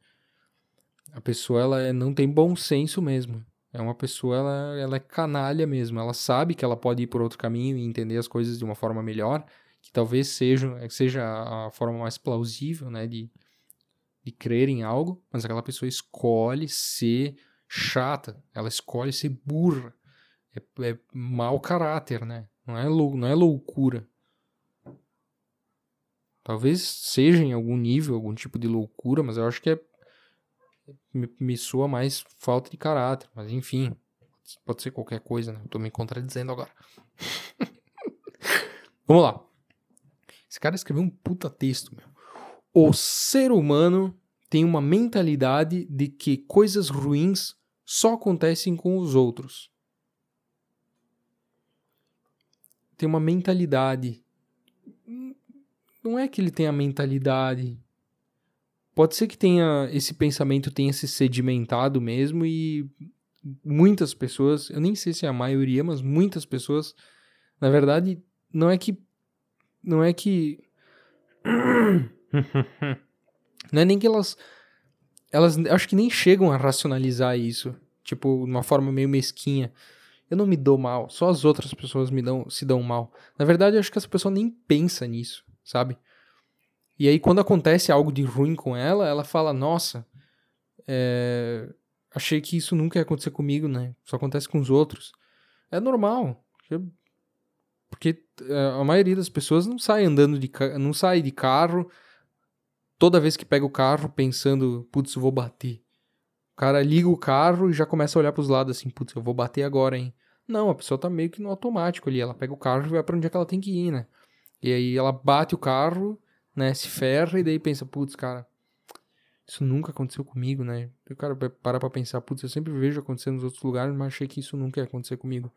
a pessoa ela é, não tem bom senso mesmo. É uma pessoa ela, ela é canalha mesmo. Ela sabe que ela pode ir por outro caminho e entender as coisas de uma forma melhor, que talvez seja seja a forma mais plausível, né, de de crer em algo, mas aquela pessoa escolhe ser chata, ela escolhe ser burra. É, é mau caráter, né? Não é, lou, não é loucura. Talvez seja em algum nível, algum tipo de loucura, mas eu acho que é. Me, me soa mais falta de caráter. Mas enfim, pode ser qualquer coisa, né? Eu tô me contradizendo agora. (laughs) Vamos lá. Esse cara escreveu um puta texto, meu. O ser humano tem uma mentalidade de que coisas ruins só acontecem com os outros. Tem uma mentalidade não é que ele tenha mentalidade. Pode ser que tenha esse pensamento tenha se sedimentado mesmo e muitas pessoas, eu nem sei se é a maioria, mas muitas pessoas, na verdade, não é que não é que (coughs) não é nem que elas elas acho que nem chegam a racionalizar isso, tipo, de uma forma meio mesquinha. Eu não me dou mal, só as outras pessoas me dão se dão mal. Na verdade, acho que essa pessoa nem pensa nisso sabe? E aí, quando acontece algo de ruim com ela, ela fala: Nossa, é... achei que isso nunca ia acontecer comigo, né? Só acontece com os outros. É normal. Porque é, a maioria das pessoas não sai andando de não sai de carro toda vez que pega o carro pensando, putz, eu vou bater. O cara liga o carro e já começa a olhar para os lados assim, putz, eu vou bater agora, hein? Não, a pessoa tá meio que no automático ali. Ela pega o carro e vai para onde é que ela tem que ir, né? E aí ela bate o carro, né? Se ferra e daí pensa, putz, cara, isso nunca aconteceu comigo, né? O cara para pra pensar, putz, eu sempre vejo acontecer nos outros lugares, mas achei que isso nunca ia acontecer comigo.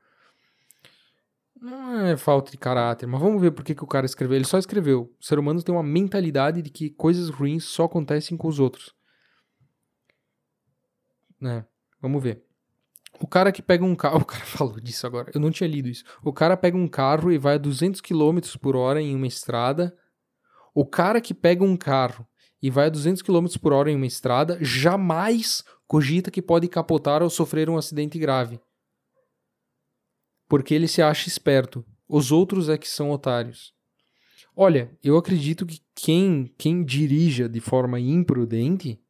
Não é falta de caráter, mas vamos ver por que, que o cara escreveu. Ele só escreveu. O ser humano tem uma mentalidade de que coisas ruins só acontecem com os outros. Né? Vamos ver. O cara que pega um carro. (laughs) O cara falou disso agora. Eu não tinha lido isso. O cara pega um carro e vai a 200 km por hora em uma estrada. O cara que pega um carro e vai a 200 km por hora em uma estrada jamais cogita que pode capotar ou sofrer um acidente grave porque ele se acha esperto. Os outros é que são otários. Olha, eu acredito que quem, quem dirija de forma imprudente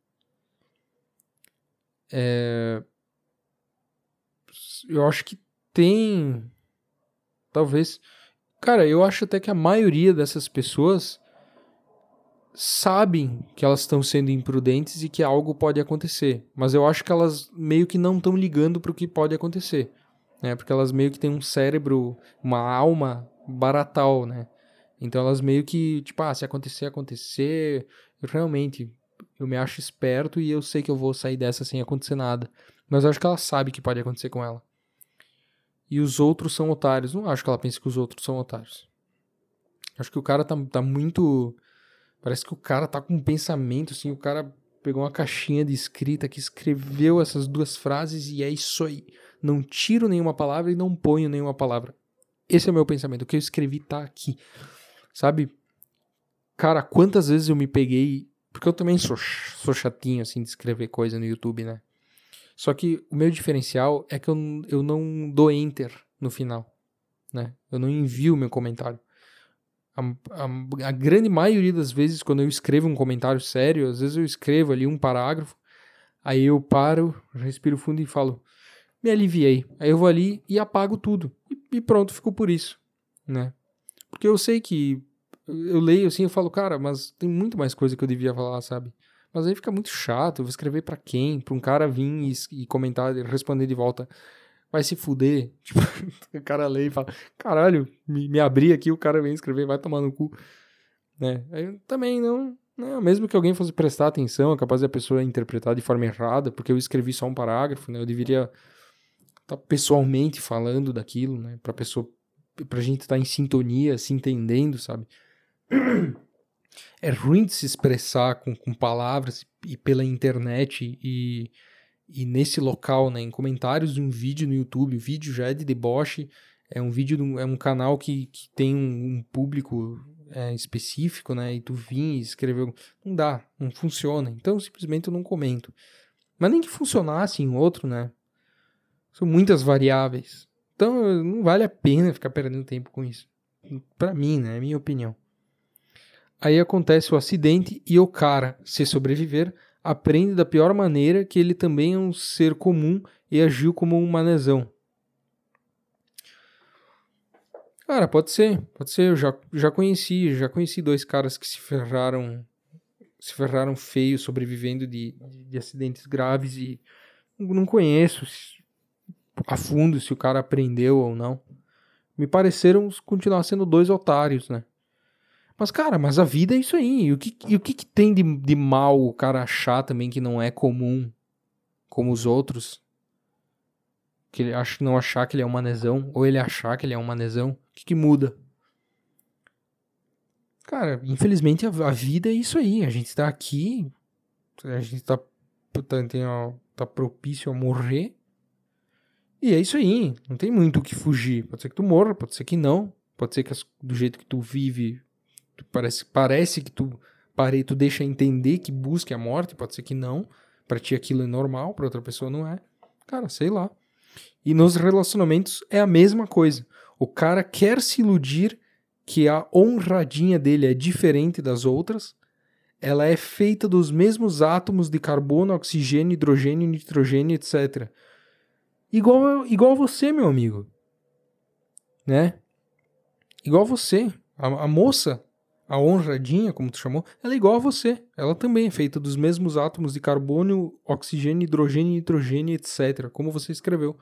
é... eu acho que tem talvez cara eu acho até que a maioria dessas pessoas sabem que elas estão sendo imprudentes e que algo pode acontecer mas eu acho que elas meio que não estão ligando para o que pode acontecer né? Porque elas meio que têm um cérebro, uma alma baratal, né? Então elas meio que, tipo, ah, se acontecer, acontecer, eu realmente, eu me acho esperto e eu sei que eu vou sair dessa sem acontecer nada. Mas eu acho que ela sabe que pode acontecer com ela. E os outros são otários. Não acho que ela pense que os outros são otários. Acho que o cara tá, tá muito. Parece que o cara tá com um pensamento, assim, o cara pegou uma caixinha de escrita que escreveu essas duas frases e é isso aí não tiro nenhuma palavra e não ponho nenhuma palavra. Esse é o meu pensamento. O que eu escrevi tá aqui. Sabe? Cara, quantas vezes eu me peguei. Porque eu também sou, sou chatinho, assim, de escrever coisa no YouTube, né? Só que o meu diferencial é que eu, eu não dou enter no final, né? Eu não envio meu comentário. A, a, a, grande maioria das vezes, quando eu escrevo um comentário sério, às vezes eu escrevo ali um parágrafo, aí eu paro, respiro fundo e falo: me aliviei. Aí eu vou ali e apago tudo. E, pronto, ficou por isso, né? Porque eu sei que eu leio assim, eu falo, cara, mas tem muito mais coisa que eu devia falar, sabe? Mas aí fica muito chato, eu vou escrever para quem? Pra um cara vir e, e comentar, e responder de volta. Vai se fuder. (laughs) Tipo, o cara lê e fala, caralho, me, me abri aqui, o cara vem escrever, vai tomar no cu. Né? Aí também não, não, mesmo que alguém fosse prestar atenção, é capaz da pessoa interpretar de forma errada, porque eu escrevi só um parágrafo, né? Eu deveria tá pessoalmente falando daquilo, né? Pra pessoa, pra gente estar tá em sintonia, se entendendo, sabe? (clears throat) É ruim de se expressar com, com palavras e pela internet e, e nesse local, né? Em comentários de um vídeo no YouTube, o vídeo já é de deboche, é um vídeo, é um canal que, que tem um, um público é, específico, né? E tu vim e escreveu. Não dá, não funciona. Então simplesmente eu não comento. Mas nem que funcionasse em outro, né? São muitas variáveis. Então não vale a pena ficar perdendo tempo com isso. Para mim, né? É minha opinião. Aí acontece o acidente e o cara, se sobreviver, aprende da pior maneira que ele também é um ser comum e agiu como um manezão. Cara, pode ser, pode ser. Eu já, já conheci, já conheci dois caras que se ferraram, se ferraram feio sobrevivendo de, de, de acidentes graves e não conheço a fundo se o cara aprendeu ou não. Me pareceram continuar sendo dois otários, né? Mas, cara, mas a vida é isso aí. E o que, e o que, que tem de, de mal o cara achar também que não é comum como os outros? Que ele acha, não achar que ele é um manezão, ou ele achar que ele é um manezão. O que, que muda? Cara, infelizmente a, a, vida é isso aí. A gente tá aqui, a gente tá, tá, tem, ó, tá propício a morrer. E é isso aí, não tem muito o que fugir. Pode ser que tu morra, pode ser que não. Pode ser que do jeito que tu vive, tu parece, parece que tu pare, tu deixa entender que busque a morte, pode ser que não. Para ti aquilo é normal, para outra pessoa não é. Cara, sei lá. E nos relacionamentos é a mesma coisa. O cara quer se iludir que a honradinha dele é diferente das outras. Ela é feita dos mesmos átomos de carbono, oxigênio, hidrogênio, nitrogênio, etc. Igual, igual você, meu amigo. Né? Igual você. A, a moça, a honradinha, como tu chamou, ela é igual a você. Ela também é feita dos mesmos átomos de carbono, oxigênio, hidrogênio, nitrogênio, etc. Como você escreveu.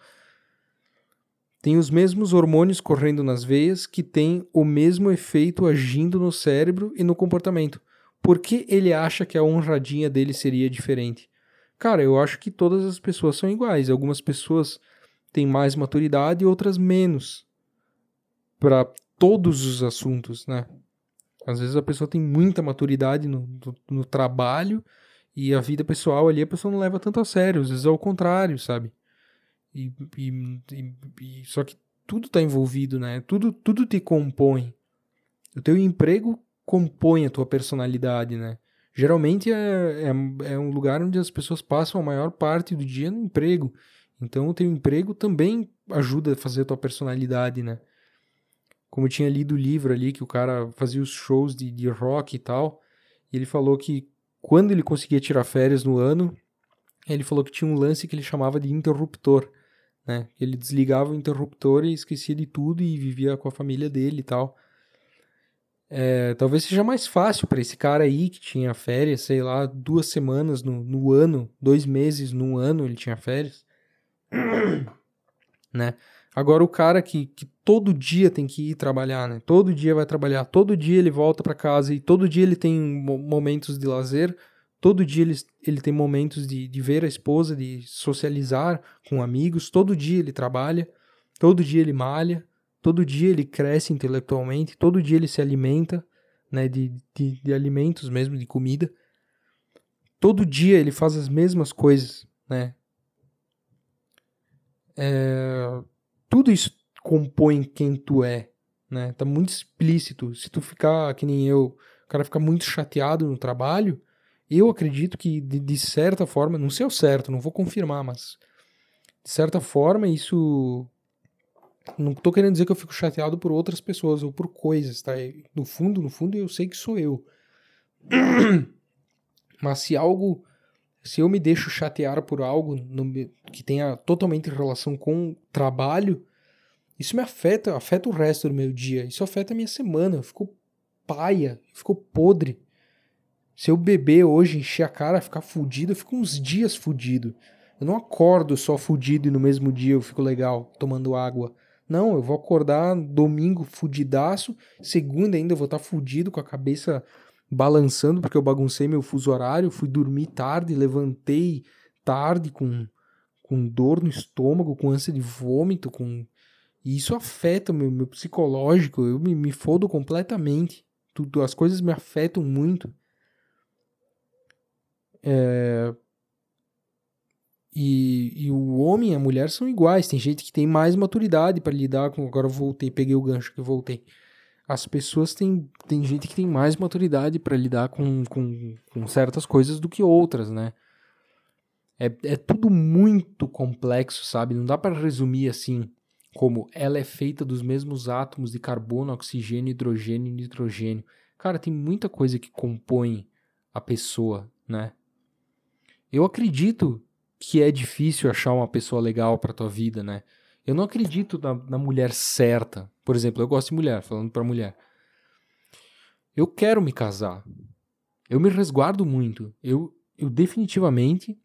tem os mesmos hormônios correndo nas veias que tem o mesmo efeito agindo no cérebro e no comportamento. Por que ele acha que a honradinha dele seria diferente? Cara, eu acho que todas as pessoas são iguais. Algumas pessoas têm mais maturidade e outras menos. Para todos os assuntos, né? Às vezes a pessoa tem muita maturidade no, no, no, trabalho e a vida pessoal ali a pessoa não leva tanto a sério. Às vezes é o contrário, sabe? E, e, e, e só que tudo está envolvido, né? Tudo, tudo te compõe. O teu emprego compõe a tua personalidade, né? Geralmente é, é, é um lugar onde as pessoas passam a maior parte do dia no emprego. Então o teu emprego também ajuda a fazer a tua personalidade, né? Como tinha lido o livro ali, que o cara fazia os shows de, de rock e tal, e ele falou que quando ele conseguia tirar férias no ano, ele falou que tinha um lance que ele chamava de interruptor, né? Ele desligava o interruptor e esquecia de tudo e vivia com a família dele e tal. É, talvez seja mais fácil para esse cara aí que tinha férias, sei lá, duas semanas no, no ano, dois meses no ano ele tinha férias, (coughs) né? Agora o cara que, que todo dia tem que ir trabalhar, né? Todo dia vai trabalhar, todo dia ele volta para casa e todo dia ele tem momentos de lazer, todo dia ele, ele tem momentos de, de ver a esposa, de socializar com amigos, todo dia ele trabalha, todo dia ele malha, todo dia ele cresce intelectualmente, todo dia ele se alimenta, né, de, de, de alimentos mesmo, de comida. Todo dia ele faz as mesmas coisas, né? É, tudo isso compõe quem tu é, né? Tá muito explícito. Se tu ficar que nem eu, o cara ficar muito chateado no trabalho, eu acredito que de, de certa forma, não sei o certo, não vou confirmar, mas de certa forma isso não tô querendo dizer que eu fico chateado por outras pessoas ou por coisas, tá? No fundo, no fundo, eu sei que sou eu. (clears throat) Mas se algo. Se eu me deixo chatear por algo no, que tenha totalmente relação com trabalho, isso me afeta, afeta o resto do meu dia. Isso afeta a minha semana. Eu fico paia, eu fico podre. Se eu beber hoje, encher a cara, ficar fudido, eu fico uns dias fudido. Eu não acordo só fudido e no mesmo dia eu fico legal, tomando água. Não, eu vou acordar domingo fudidaço, segunda ainda eu vou estar tá fudido com a cabeça balançando porque eu baguncei meu fuso horário, fui dormir tarde, levantei tarde com, com dor no estômago, com ânsia de vômito, com e isso afeta o meu, meu psicológico, eu me, me fodo completamente. Tudo, as coisas me afetam muito. É, e, e, o homem e a mulher são iguais. Tem gente que tem mais maturidade para lidar com. Agora eu voltei, peguei o gancho que voltei. As pessoas têm. Tem gente que tem mais maturidade para lidar com, com, com, certas coisas do que outras, né? É, é tudo muito complexo, sabe? Não dá para resumir assim, como ela é feita dos mesmos átomos de carbono, oxigênio, hidrogênio e nitrogênio. Cara, tem muita coisa que compõe a pessoa, né? Eu acredito que é difícil achar uma pessoa legal para tua vida, né? Eu não acredito na, na, mulher certa. Por exemplo, eu gosto de mulher, falando para mulher. Eu quero me casar. Eu me resguardo muito. Eu, eu definitivamente,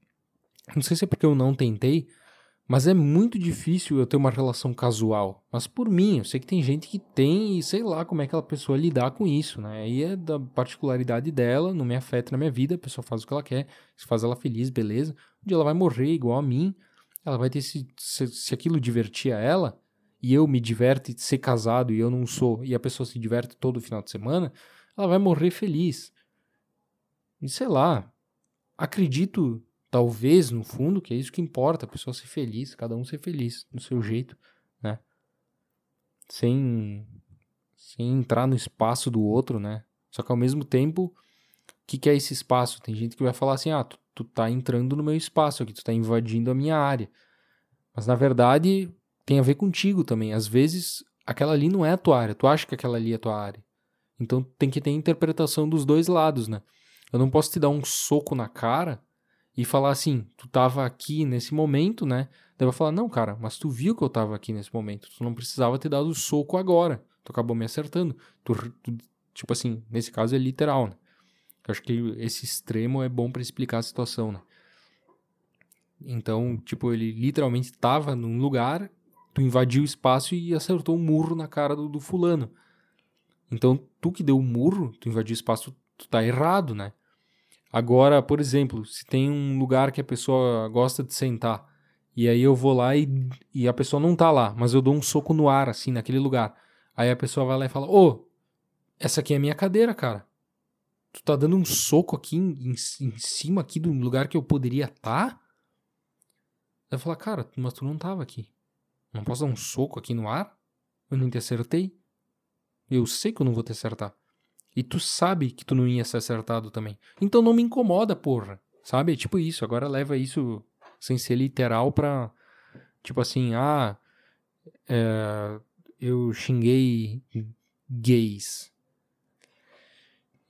não sei se é porque eu não tentei, mas é muito difícil eu ter uma relação casual. Mas por mim, eu sei que tem gente que tem e sei lá como é que aquela pessoa lidar com isso, né? Aí é da particularidade dela, não me afeta na minha vida, a pessoa faz o que ela quer, se faz ela feliz, beleza. Um dia ela vai morrer igual a mim, ela vai ter se, se, se aquilo divertir a ela, e eu me diverte ser casado e eu não sou, e a pessoa se diverte todo final de semana, ela vai morrer feliz. E sei lá, acredito Talvez, no fundo, que é isso que importa, a pessoa ser feliz, cada um ser feliz do seu jeito, né? Sem, sem entrar no espaço do outro, né? Só que ao mesmo tempo, que, que é esse espaço? Tem gente que vai falar assim, ah, tu, tu tá entrando no meu espaço aqui, tu tá invadindo a minha área. Mas na verdade, tem a ver contigo também. Às vezes, aquela ali não é a tua área, tu acha que aquela ali é a tua área. Então tem que ter interpretação dos dois lados, né? Eu não posso te dar um soco na cara e falar assim, tu tava aqui nesse momento, né? Daí vai falar, não, cara, mas tu viu que eu tava aqui nesse momento, tu não precisava ter dado o soco agora, tu acabou me acertando. Tu, tu, tipo assim, nesse caso é literal, né? Eu acho que esse extremo é bom para explicar a situação, né? Então, tipo, ele literalmente tava num lugar Tu invadiu o espaço e acertou um murro na cara do, do fulano. Então, tu que deu o murro, tu invadiu o espaço, tu tá errado, né? Agora, por exemplo, se tem um lugar que a pessoa gosta de sentar, e aí eu vou lá e, e a pessoa não tá lá, mas eu dou um soco no ar, assim, naquele lugar. Aí a pessoa vai lá e fala: Ô, essa aqui é a minha cadeira, cara. Tu tá dando um soco aqui em, em, em cima aqui do lugar que eu poderia estar? Tá? Vai falar, cara, mas tu não tava aqui. Não posso dar um soco aqui no ar? Eu nem te acertei. Eu sei que eu não vou te acertar. E tu sabe que tu não ia ser acertado também. Então não me incomoda, porra. Sabe? Tipo isso. Agora leva isso sem ser literal pra. Tipo assim, ah. É, eu xinguei gays.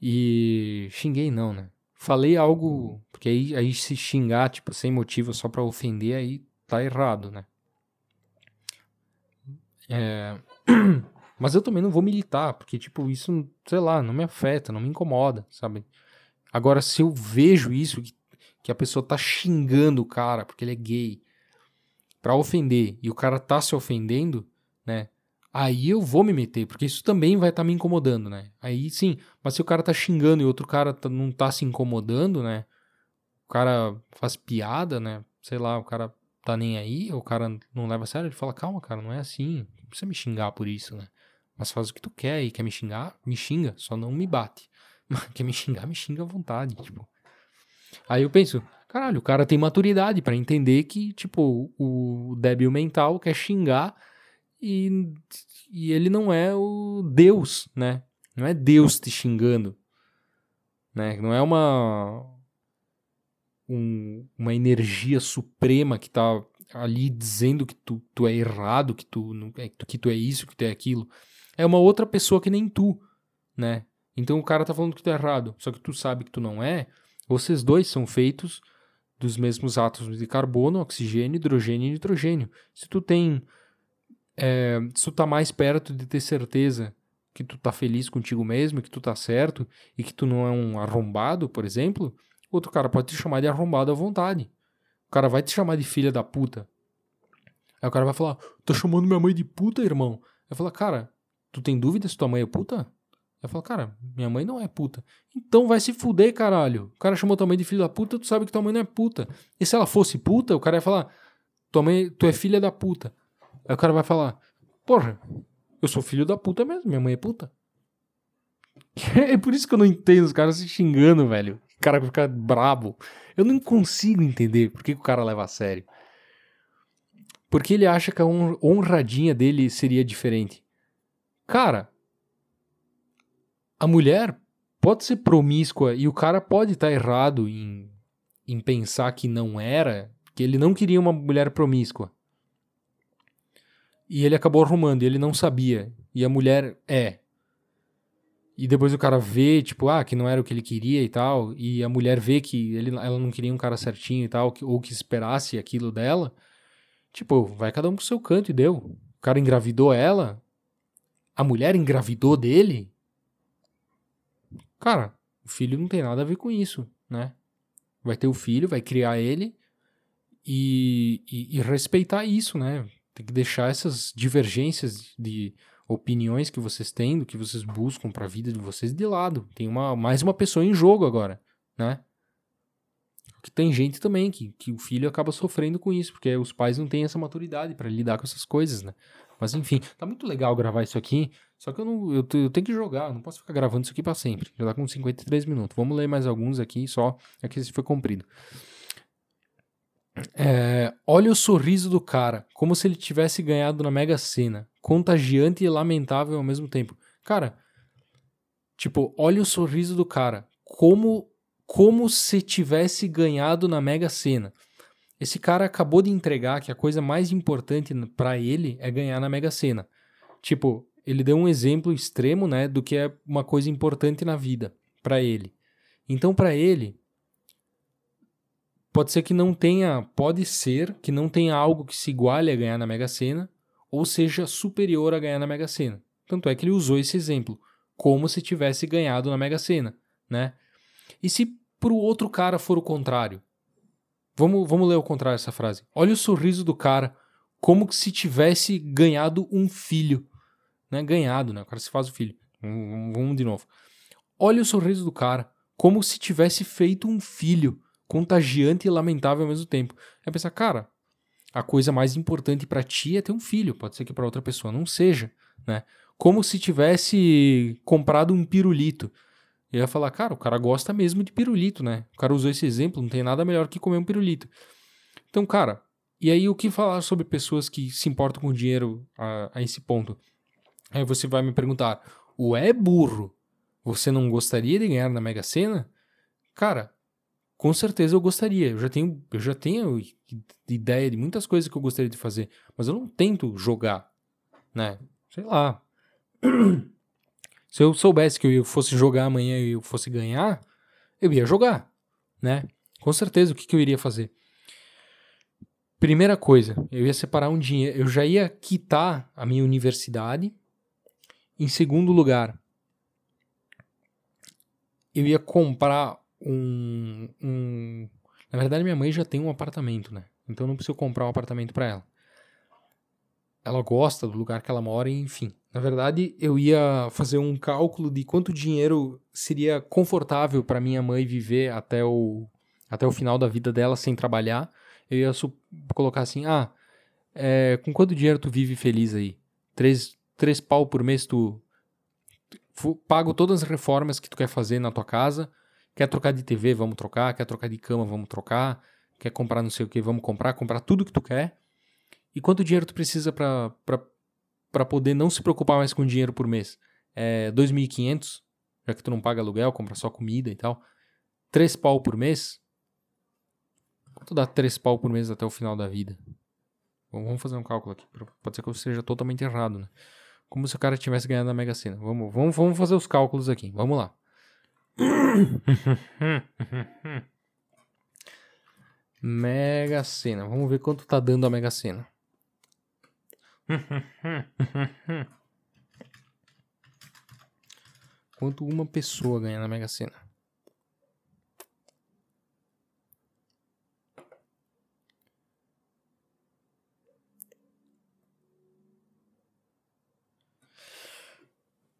E. Xinguei não, né? falei algo. Porque aí, aí se xingar, tipo, sem motivo, só pra ofender, aí tá errado, né? É... (clears throat) Mas eu também não vou militar, porque, tipo, isso, sei lá, não me afeta, não me incomoda, sabe? Agora, se eu vejo isso, que, que a pessoa tá xingando o cara porque ele é gay, pra ofender, e o cara tá se ofendendo? Aí eu vou me meter, porque isso também vai estar tá me incomodando, né? Aí sim, mas se o cara tá xingando e outro cara tá, não tá se incomodando, né? O cara faz piada, né? Sei lá, o cara tá nem aí, o cara não leva a sério, ele fala, calma, cara, não é assim, não precisa me xingar por isso, né? Mas faz o que tu quer e quer me xingar, me xinga, só não me bate. (laughs) quer me xingar, me xinga à vontade, tipo. Aí eu penso, caralho, o cara tem maturidade para entender que, tipo, o débil mental quer xingar e, e ele não é o Deus, né? Não é Deus te xingando, né? Não é uma um, uma energia suprema que tá ali dizendo que tu, tu é errado, que tu, é, que tu é isso, que tu é aquilo. É uma outra pessoa que nem tu, né? Então o cara tá falando que tu é errado, só que tu sabe que tu não é. Vocês dois são feitos dos mesmos átomos de carbono, oxigênio, hidrogênio e nitrogênio. Se tu tem é, se tu tá mais perto de ter certeza que tu tá feliz contigo mesmo, que tu tá certo e que tu não é um arrombado, por exemplo, outro cara pode te chamar de arrombado à vontade. O cara vai te chamar de filha da puta. Aí o cara vai falar: Tá chamando minha mãe de puta, irmão? Aí fala: Cara, tu tem dúvida se tua mãe é puta? Aí fala: Cara, minha mãe não é puta. Então vai se fuder, caralho. O cara chamou tua mãe de filha da puta, tu sabe que tua mãe não é puta. E se ela fosse puta, o cara ia falar: Tua mãe, tu é filha da puta. Aí o cara vai falar: Porra, eu sou filho da puta mesmo, minha mãe é puta. (laughs) É por isso que eu não entendo os caras se xingando, velho. O cara fica brabo. Eu não consigo entender por que, o cara leva a sério. Porque ele acha que a honradinha dele seria diferente. Cara, a mulher pode ser promíscua e o cara pode estar tá errado em, em pensar que não era, que ele não queria uma mulher promíscua. E ele acabou arrumando, e ele não sabia. E a mulher é. E depois o cara vê, tipo, ah, que não era o que ele queria e tal. E a mulher vê que ele, ela não queria um cara certinho e tal, ou que esperasse aquilo dela. Tipo, vai cada um pro seu canto e deu. O cara engravidou ela. A mulher engravidou dele. Cara, o filho não tem nada a ver com isso, né? Vai ter o filho, vai criar ele e, e, e respeitar isso, né? Tem que deixar essas divergências de opiniões que vocês têm, do que vocês buscam para a vida de vocês de lado. Tem uma, mais uma pessoa em jogo agora, né? Que tem gente também que, que o filho acaba sofrendo com isso, porque os pais não têm essa maturidade para lidar com essas coisas, né? Mas enfim, tá muito legal gravar isso aqui, só que eu não eu, eu tenho que jogar, eu não posso ficar gravando isso aqui para sempre. Já tá com 53 minutos. Vamos ler mais alguns aqui, só é que esse foi comprido. É, olha o sorriso do cara, como se ele tivesse ganhado na Mega Sena. Contagiante e lamentável ao mesmo tempo. Cara, tipo, olha o sorriso do cara, como como se tivesse ganhado na Mega Sena. Esse cara acabou de entregar que a coisa mais importante para ele é ganhar na Mega Sena. Tipo, ele deu um exemplo extremo, né, do que é uma coisa importante na vida para ele. Então, para ele, Pode ser que não tenha, pode ser que não tenha algo que se iguale a ganhar na Mega Sena ou seja superior a ganhar na Mega Sena. Tanto é que ele usou esse exemplo, como se tivesse ganhado na Mega Sena, né? E se para o outro cara for o contrário? Vamos, vamos ler o contrário dessa frase. Olha o sorriso do cara, como se tivesse ganhado um filho. Né? Ganhado, né? O cara se faz o filho. Vamos de novo. Olha o sorriso do cara, como se tivesse feito um filho, contagiante e lamentável ao mesmo tempo. É pensar, cara, a coisa mais importante para ti é ter um filho, pode ser que para outra pessoa não seja, né? Como se tivesse comprado um pirulito. Eu ia falar, cara, o cara gosta mesmo de pirulito, né? O cara usou esse exemplo, não tem nada melhor que comer um pirulito. Então, cara, e aí o que falar sobre pessoas que se importam com dinheiro a, a esse ponto? Aí você vai me perguntar, o é burro, você não gostaria de ganhar na Mega Sena? Cara, com certeza eu gostaria. Eu já tenho, eu já tenho ideia de muitas coisas que eu gostaria de fazer, mas eu não tento jogar, né? Sei lá. (clears throat) Se eu soubesse que eu fosse jogar amanhã e eu fosse ganhar, eu ia jogar, né? Com certeza, o que, que eu iria fazer? Primeira coisa, eu ia separar um dinheiro, eu já ia quitar a minha universidade. Em segundo lugar, eu ia comprar um, um, Na verdade, minha mãe já tem um apartamento, né? Então não preciso comprar um apartamento para ela. Ela gosta do lugar que ela mora, enfim. Na verdade, eu ia fazer um cálculo de quanto dinheiro seria confortável para minha mãe viver até o, até o final da vida dela sem trabalhar. Eu ia colocar assim: ah, é, com quanto dinheiro tu vive feliz aí? Três, três pau por mês tu pago todas as reformas que tu quer fazer na tua casa. Quer trocar de TV, vamos trocar. Quer trocar de cama, vamos trocar. Quer comprar não sei o que, vamos comprar. Comprar tudo que tu quer. E quanto dinheiro tu precisa para poder não se preocupar mais com dinheiro por mês. É 2.500, já que tu não paga aluguel, compra só comida e tal. 3 pau por mês. Quanto dá 3 pau por mês até o final da vida? Vamos fazer um cálculo aqui. Pode ser que eu esteja totalmente errado, né? Como se o cara tivesse ganhado na Mega Sena. Vamos, vamos, vamos fazer os cálculos aqui. Vamos lá. Mega Sena. Vamos ver quanto tá dando a Mega Sena. Quanto uma pessoa ganha na Mega Sena?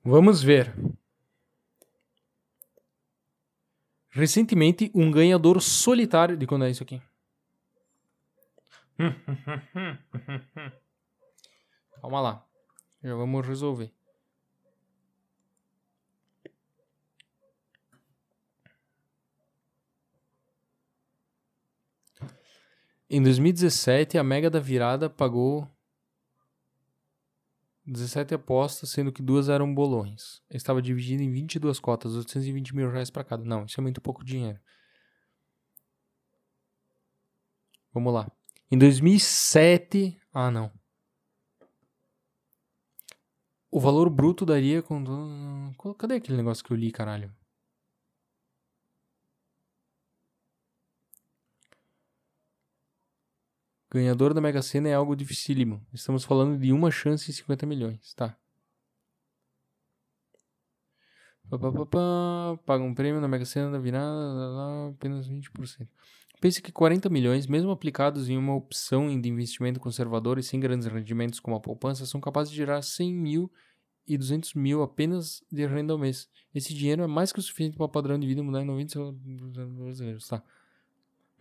Vamos ver. Recentemente, um ganhador solitário. De quando é isso aqui? (laughs) Calma lá. Já vamos resolver. Em 2017, a Mega da Virada pagou 17 apostas, sendo que duas eram bolões. Estava dividido em 22 cotas, 820 mil reais para cada. Não, isso é muito pouco dinheiro. Vamos lá. Em 2007. Ah, não. O valor bruto daria com. Cadê aquele negócio que eu li, caralho? Ganhador da Mega Sena é algo dificílimo. Estamos falando de uma chance em 50 milhões, tá? Paga um prêmio na Mega Sena da virada, apenas 20%. Pense que 40 milhões, mesmo aplicados em uma opção de investimento conservador e sem grandes rendimentos como a poupança, são capazes de gerar 100 mil e 200 mil apenas de renda ao mês. Esse dinheiro é mais que o suficiente para o padrão de vida mudar em 90 brasileiros, tá?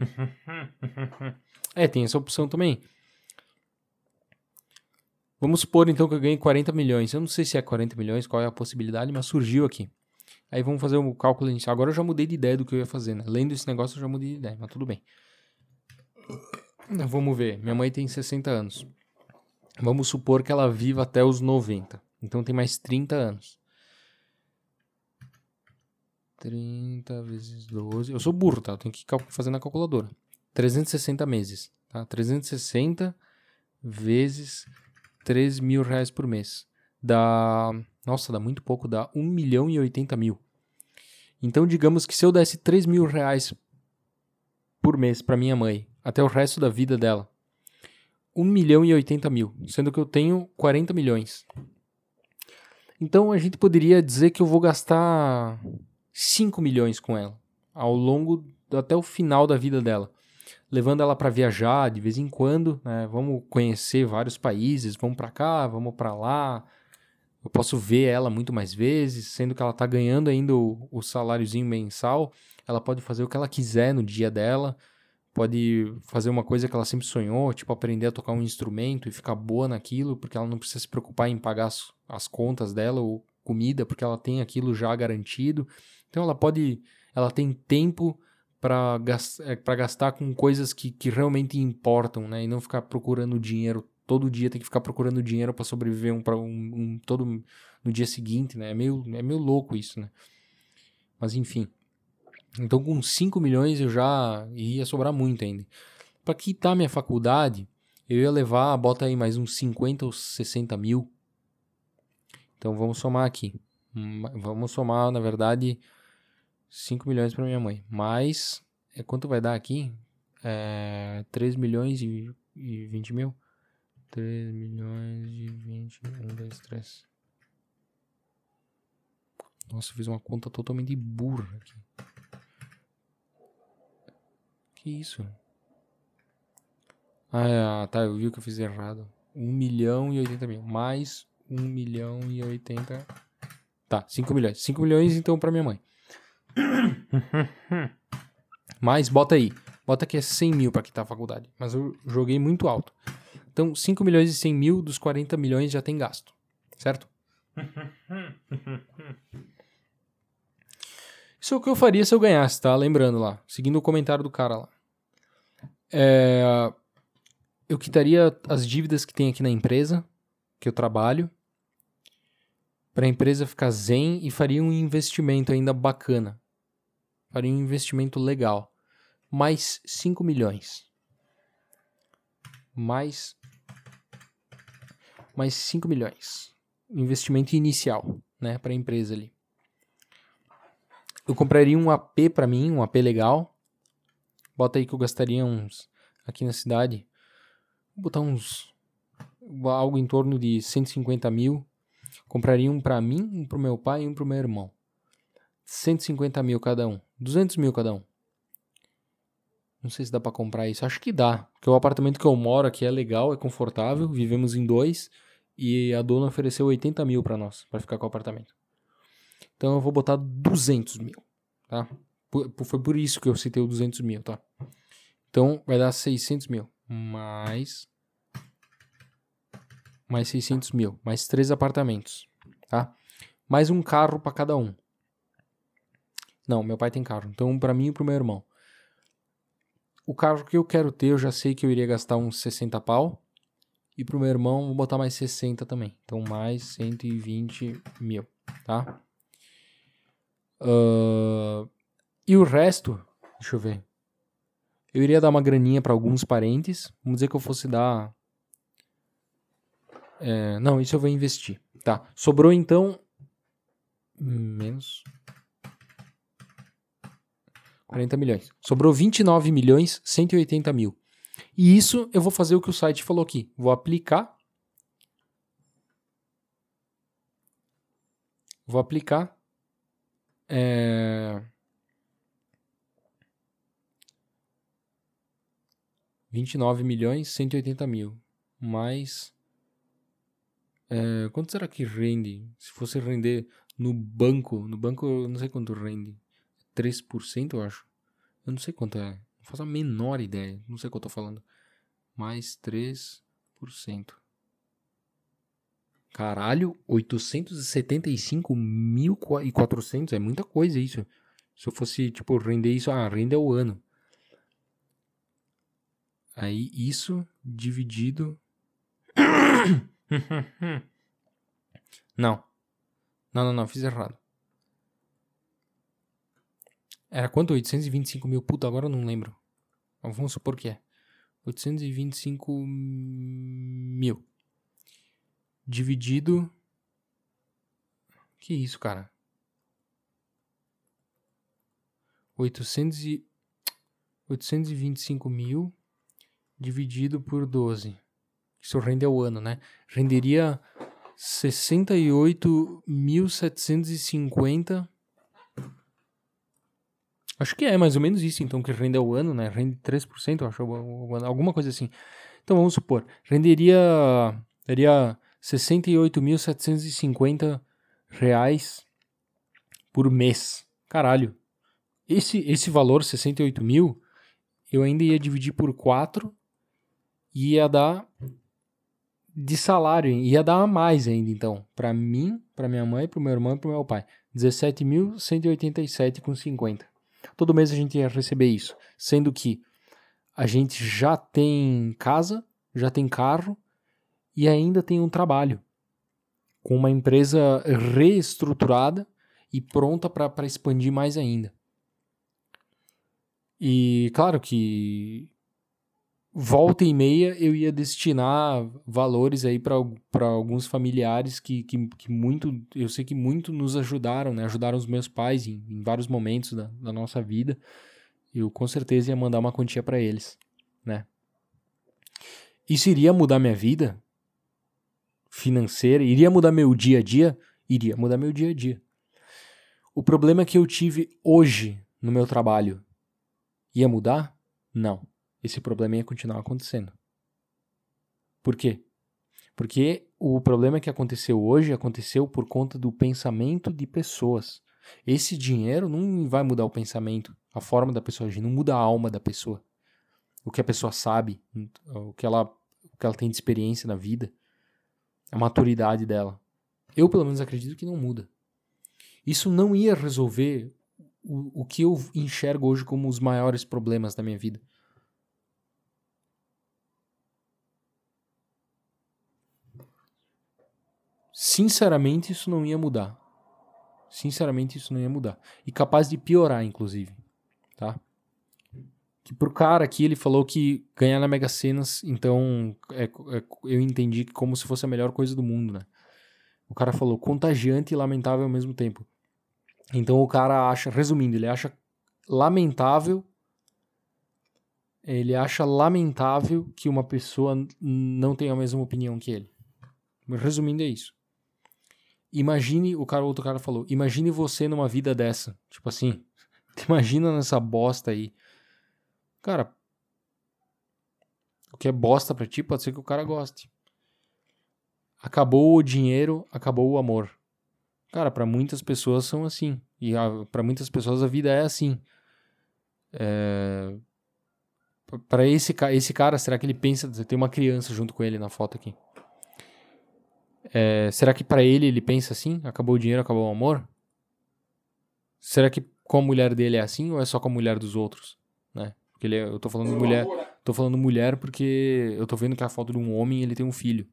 (laughs) é, tem essa opção também. Vamos supor então que eu ganhei 40 milhões. Eu não sei se é 40 milhões, qual é a possibilidade, mas surgiu aqui. Aí vamos fazer o um cálculo inicial. Agora eu já mudei de ideia do que eu ia fazer, né? Lendo esse negócio eu já mudei de ideia, mas tudo bem. Vamos ver. Minha mãe tem 60 anos. Vamos supor que ela viva até os 90. Então tem mais 30 anos. 30 vezes 12. Eu sou burro, tá? Eu tenho que fazer na calculadora. 360 meses, tá? 360 vezes 3 mil reais por mês. Dá. Nossa, dá muito pouco, dá 1 milhão e 80 mil. Então, digamos que se eu desse 3 mil reais por mês para minha mãe, até o resto da vida dela, 1 milhão e 80 mil, sendo que eu tenho 40 milhões. Então a gente poderia dizer que eu vou gastar 5 milhões com ela ao longo até o final da vida dela. levando ela para viajar de vez em quando, né? Vamos conhecer vários países, vamos para cá, vamos para lá. Eu posso ver ela muito mais vezes, sendo que ela tá ganhando ainda o, o saláriozinho mensal. Ela pode fazer o que ela quiser no dia dela, pode fazer uma coisa que ela sempre sonhou, tipo aprender a tocar um instrumento e ficar boa naquilo, porque ela não precisa se preocupar em pagar as, as contas dela ou comida, porque ela tem aquilo já garantido. Então ela pode, ela tem tempo para gastar, é, gastar com coisas que, que realmente importam, né? E não ficar procurando dinheiro todo dia, tem que ficar procurando dinheiro para sobreviver um um, um, todo no dia seguinte, né? É meio, é meio louco isso, né? Mas enfim. Então com 5 milhões eu já ia sobrar muito ainda. Para quitar minha faculdade, eu ia levar, bota aí mais uns 50 ou 60 mil. Então vamos somar aqui. Hum, vamos somar, na verdade, 5 milhões para minha mãe. Mais, é, quanto vai dar aqui? É, 3 milhões e, e 20 mil? 3 milhões e 20, 1, 2, 3. Nossa, eu fiz uma conta totalmente burra aqui. Que isso? Ah, tá, eu vi que eu fiz errado. 1 milhão e 80 mil. Mais 1 milhão e 80. Tá, 5 milhões. 5 milhões então para minha mãe. (coughs) Mas bota aí. Bota que é 100 mil para quitar a faculdade. Mas eu joguei muito alto. Então, 5 milhões e 100 mil dos 40 milhões já tem gasto. Certo? (laughs) Isso é o que eu faria se eu ganhasse, tá? Lembrando lá. Seguindo o comentário do cara lá. É, eu quitaria as dívidas que tem aqui na empresa, que eu trabalho para a empresa ficar zen e faria um investimento ainda bacana. Faria um investimento legal. Mais 5 milhões. Mais mais 5 milhões. Investimento inicial, né, para a empresa ali. Eu compraria um AP para mim, um AP legal. Bota aí que eu gastaria uns aqui na cidade. Vou botar uns algo em torno de 150 mil Compraria um para mim, um pro meu pai e um pro meu irmão. 150 mil cada um. 200 mil cada um. Não sei se dá para comprar isso. Acho que dá. Porque o apartamento que eu moro aqui é legal, é confortável. Vivemos em dois. E a dona ofereceu 80 mil para nós, para ficar com o apartamento. Então eu vou botar 200 mil, tá? Foi por isso que eu citei o 200 mil, tá? Então vai dar 600 mil. Mais mais 600 mil, mais três apartamentos, tá? Mais um carro para cada um. Não, meu pai tem carro, então um para mim e pro meu irmão. O carro que eu quero ter, eu já sei que eu iria gastar uns 60 pau. E pro meu irmão, vou botar mais 60 também. Então, mais 120 mil, tá? Uh, e o resto, deixa eu ver. Eu iria dar uma graninha para alguns parentes. Vamos dizer que eu fosse dar é, não, isso eu vou investir. Tá. Sobrou então. Menos. 40 milhões. Sobrou 29 milhões 180 mil. E isso eu vou fazer o que o site falou aqui. Vou aplicar. Vou aplicar. É... 29 milhões 180 mil. Mais é, quanto será que rende? Se fosse render no banco, no banco eu não sei quanto rende. 3% eu acho. Eu não sei quanto é. Não faço a menor ideia. Não sei o que eu tô falando. Mais 3%. Caralho, 875.400 é muita coisa isso. Se eu fosse, tipo, render isso, ah, rende é o ano. Aí isso dividido (coughs) (coughs) (laughs) não. Não, não, não, fiz errado. Era quanto? 825 mil? Puta, agora eu não lembro. Vamos supor que é. 825 mil. Dividido. Que isso, cara? 800 e... 825 mil dividido por 12. Isso rende ao ano, né? Renderia 68.750. Acho que é mais ou menos isso, então, que rende ao ano, né? Rende 3%, eu acho, alguma coisa assim. Então, vamos supor, renderia, daria 68.750 reais por mês. Caralho. Esse, esse valor, 68 mil, eu ainda ia dividir por 4 e ia dar de salário, ia dar mais ainda, então, para mim, para minha mãe, para meu irmão e para meu pai. 17.187,50. Todo mês a gente ia receber isso, sendo que a gente já tem casa, já tem carro e ainda tem um trabalho com uma empresa reestruturada e pronta para expandir mais ainda. E claro que volta e meia eu ia destinar valores aí para alguns familiares que, que, que, muito, eu sei que muito nos ajudaram, né? Ajudaram os meus pais em, em vários momentos da, da, nossa vida. Eu com certeza ia mandar uma quantia para eles, né? Isso iria mudar minha vida financeira? Iria mudar meu dia a dia? Iria mudar meu dia a dia. O problema que eu tive hoje no meu trabalho ia mudar? Não esse problema ia continuar acontecendo. Por quê? Porque o problema que aconteceu hoje aconteceu por conta do pensamento de pessoas. Esse dinheiro não vai mudar o pensamento, a forma da pessoa agir, não muda a alma da pessoa. O que a pessoa sabe, o que ela, o que ela tem de experiência na vida, a maturidade dela. Eu, pelo menos, acredito que não muda. Isso não ia resolver o, o que eu enxergo hoje como os maiores problemas da minha vida. Sinceramente, isso não ia mudar. Sinceramente, isso não ia mudar. E capaz de piorar, inclusive. Tá? Que pro cara aqui, ele falou que ganhar na Mega Senas, então é, é, eu entendi como se fosse a melhor coisa do mundo, né? O cara falou contagiante e lamentável ao mesmo tempo. Então o cara acha, resumindo, ele acha lamentável ele acha lamentável que uma pessoa não tenha a mesma opinião que ele. Resumindo, é isso. Imagine, o cara, outro cara falou, imagine você numa vida dessa. Tipo assim, (laughs) imagina nessa bosta aí. Cara, o que é bosta pra ti pode ser que o cara goste. Acabou o dinheiro, acabou o amor. Cara, para muitas pessoas são assim. E para muitas pessoas a vida é assim. É... Para esse, esse cara, será que ele pensa. Tem uma criança junto com ele na foto aqui. É, será que para ele ele pensa assim? Acabou o dinheiro, acabou o amor? Será que com a mulher dele é assim ou é só com a mulher dos outros? Né? Porque ele, é, eu tô falando mulher, tô falando mulher porque eu tô vendo que a foto de um homem ele tem um filho.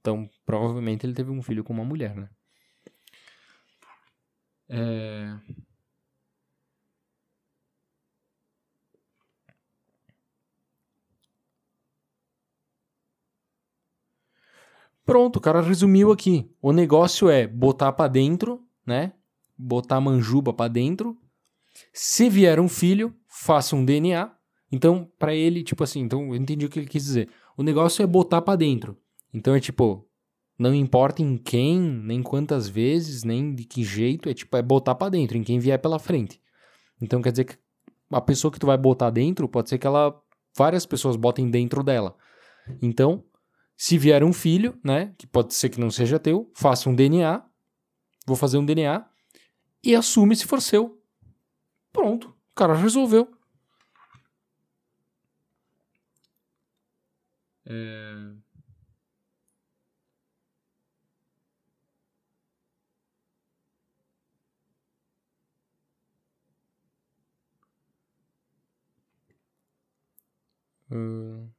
Então, provavelmente ele teve um filho com uma mulher, né? É... Pronto, o cara resumiu aqui. O negócio é botar para dentro, né? Botar manjuba para dentro. Se vier um filho, faça um DNA. Então, para ele, tipo assim, então eu entendi o que ele quis dizer. O negócio é botar para dentro. Então é tipo, não importa em quem, nem quantas vezes, nem de que jeito, é tipo, é botar para dentro, em quem vier pela frente. Então quer dizer que a pessoa que tu vai botar dentro, pode ser que ela várias pessoas botem dentro dela. Então, se vier um filho, né, que pode ser que não seja teu, faça um DNA, vou fazer um DNA e assume se for seu. Pronto, o cara resolveu. É... Uh...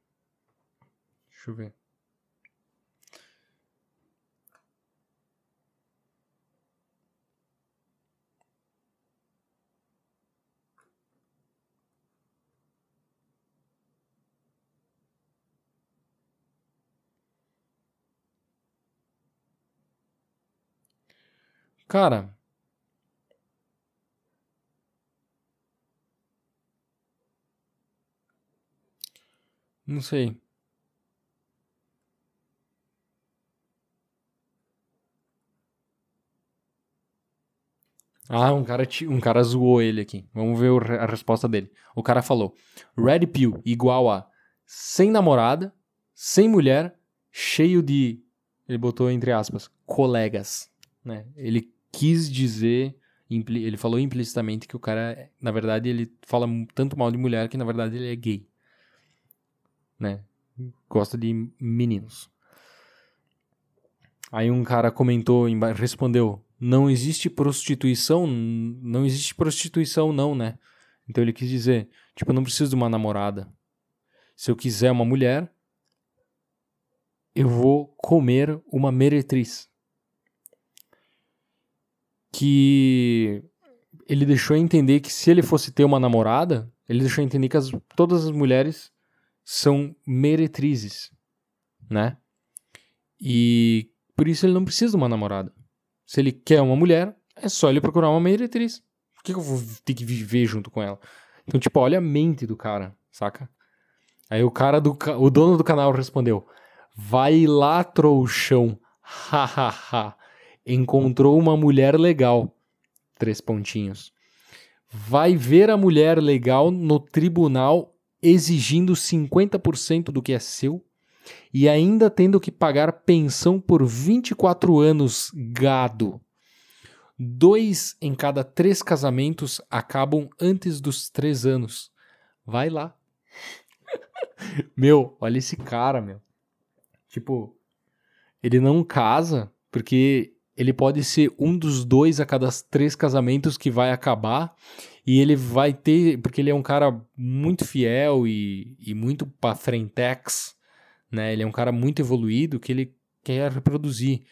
Deixa eu ver. Cara. Não sei. Ah, um cara, um cara zoou ele aqui. Vamos ver a resposta dele. O cara falou: Red Pill igual a sem namorada, sem mulher, cheio de. Ele botou entre aspas, colegas. Né? Ele quis dizer. Ele falou implicitamente que o cara, na verdade, ele fala tanto mal de mulher que na verdade ele é gay. Né? Gosta de meninos. Aí um cara comentou, respondeu: Não existe prostituição? Não existe prostituição, não, né? Então ele quis dizer: Tipo, eu não preciso de uma namorada. Se eu quiser uma mulher, eu vou comer uma meretriz. Que ele deixou entender que se ele fosse ter uma namorada, ele deixou entender que as- todas as mulheres são meretrizes, né? E por isso ele não precisa de uma namorada. Se ele quer uma mulher, é só ele procurar uma meretriz. Por que, eu vou ter que viver junto com ela? Então, tipo, olha a mente do cara, saca? Aí o cara do o dono do canal respondeu: Vai lá, trouxão. Hahaha. Encontrou uma mulher legal. Três pontinhos. Vai ver a mulher legal no tribunal exigindo 50% do que é seu e ainda tendo que pagar pensão por 24 anos, gado. Dois em cada três casamentos acabam antes dos três anos. Vai lá. (laughs) meu, olha esse cara, meu. Tipo, ele não casa porque ele pode ser um dos dois a cada três casamentos que vai acabar e ele vai ter, porque ele é um cara muito fiel e, e muito pra frentex, né? Ele é um cara muito evoluído que ele quer reproduzir.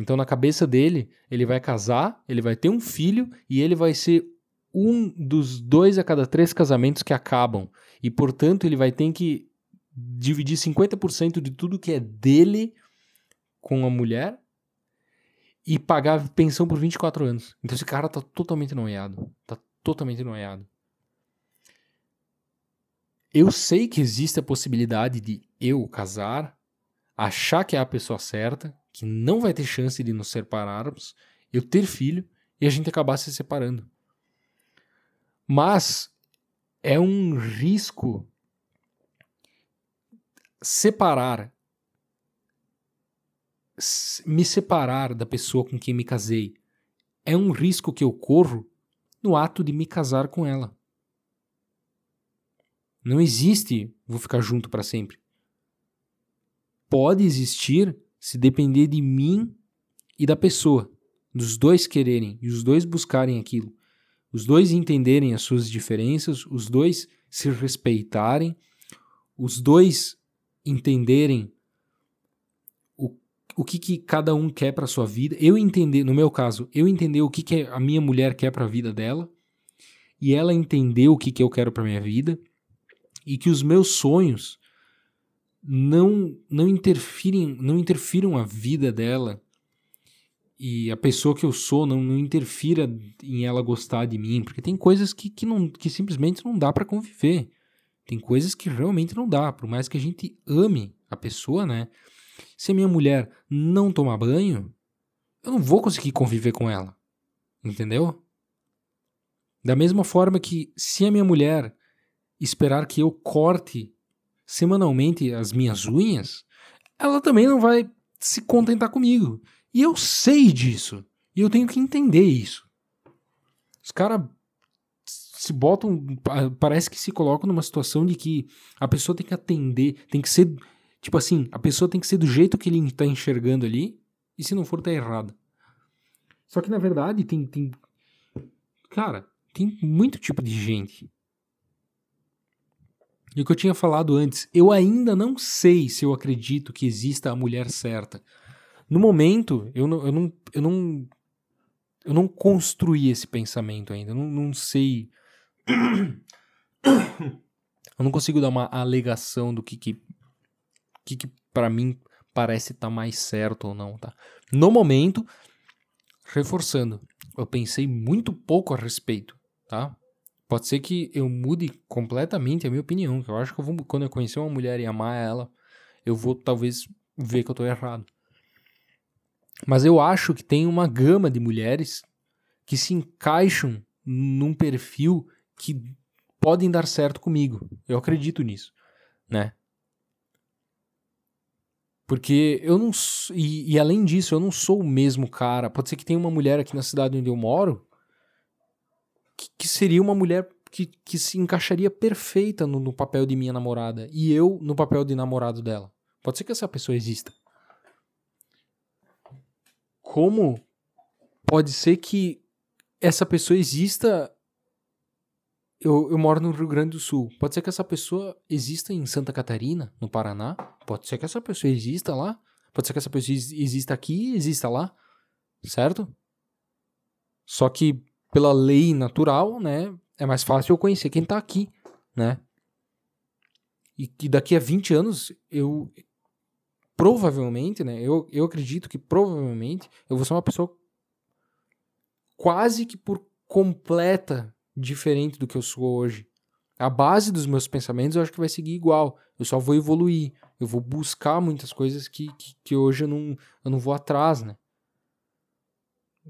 Então, na cabeça dele, ele vai casar, ele vai ter um filho e ele vai ser um dos dois a cada três casamentos que acabam. E, portanto, ele vai ter que dividir 50% de tudo que é dele com a mulher e pagar pensão por 24 anos. Então, esse cara tá totalmente noiado. Tá totalmente noiado. Eu sei que existe a possibilidade de eu casar, achar que é a pessoa certa, que não vai ter chance de nos separarmos, eu ter filho e a gente acabar se separando. Mas é um risco separar me separar da pessoa com quem me casei é um risco que eu corro no ato de me casar com ela. Não existe vou ficar junto para sempre. Pode existir se depender de mim e da pessoa, dos dois quererem e os dois buscarem aquilo, os dois entenderem as suas diferenças, os dois se respeitarem, os dois entenderem o, que, que cada um quer para sua vida. Eu entender, no meu caso, eu entender o que, que a minha mulher quer para a vida dela e ela entender o que, que eu quero para minha vida e que os meus sonhos não não interfirem não interfiram a vida dela e a pessoa que eu sou não, não interfira em ela gostar de mim porque tem coisas que, que, não, que simplesmente não dá para conviver tem coisas que realmente não dá por mais que a gente ame a pessoa né se a minha mulher não tomar banho eu não vou conseguir conviver com ela entendeu da mesma forma que se a minha mulher esperar que eu corte semanalmente as minhas unhas, ela também não vai se contentar comigo. E eu sei disso. E eu tenho que entender isso. Os caras se botam. pa- Parece que se colocam numa situação de que a pessoa tem que atender, tem que ser. Tipo assim, a pessoa tem que ser do jeito que ele tá enxergando ali, e se não for, tá errado. Só que na verdade tem. tem cara, tem muito tipo de gente. E o que eu tinha falado antes, eu ainda não sei se eu acredito que exista a mulher certa. No momento, eu não, eu não, eu não, eu não construí esse pensamento ainda. Eu não, não sei. (coughs) Eu não consigo dar uma alegação do que que, que, que para mim parece estar mais certo ou não, tá? No momento, reforçando, eu pensei muito pouco a respeito, tá? Pode ser que eu mude completamente a minha opinião. Que eu acho que eu vou, quando eu conhecer uma mulher e amar ela, eu vou talvez ver que eu tô errado. Mas eu acho que tem uma gama de mulheres que se encaixam num perfil que podem dar certo comigo. Eu acredito nisso, né? Porque eu não. E, e, além disso, eu não sou o mesmo cara. Pode ser que tenha uma mulher aqui na cidade onde eu moro que, que seria uma mulher que, que se encaixaria perfeita no, no, papel de minha namorada. E eu no papel de namorado dela. Pode ser que essa pessoa exista. Como pode ser que essa pessoa exista. Eu, eu moro no Rio Grande do Sul. Pode ser que essa pessoa exista em Santa Catarina, no Paraná. Pode ser que essa pessoa exista lá. Pode ser que essa pessoa exista aqui e exista lá. Certo? Só que pela lei natural, né? É mais fácil eu conhecer quem tá aqui, né? E que daqui a 20 anos eu provavelmente, né? Eu, eu acredito que provavelmente eu vou ser uma pessoa quase que por completa diferente do que eu sou hoje. A base dos meus pensamentos eu acho que vai seguir igual. Eu só vou evoluir. Eu vou buscar muitas coisas que, que, que hoje eu não, eu não vou atrás, né?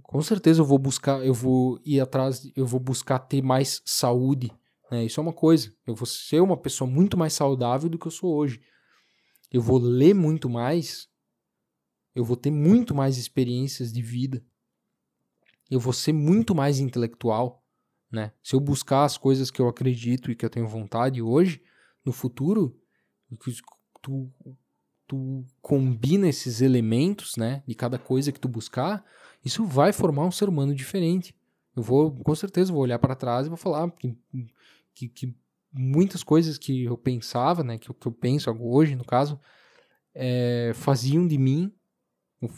Com certeza eu vou buscar, eu vou ir atrás, eu vou buscar ter mais saúde. Né? Isso é uma coisa. Eu vou ser uma pessoa muito mais saudável do que eu sou hoje. Eu vou ler muito mais. Eu vou ter muito mais experiências de vida eu vou ser muito mais intelectual, né? Se eu buscar as coisas que eu acredito e que eu tenho vontade hoje, no futuro, tu, tu combina esses elementos, né, de cada coisa que tu buscar, isso vai formar um ser humano diferente. Eu vou, com certeza, vou olhar para trás e vou falar que, que, que, muitas coisas que eu pensava, né, que, que eu penso hoje, no caso, é, faziam de mim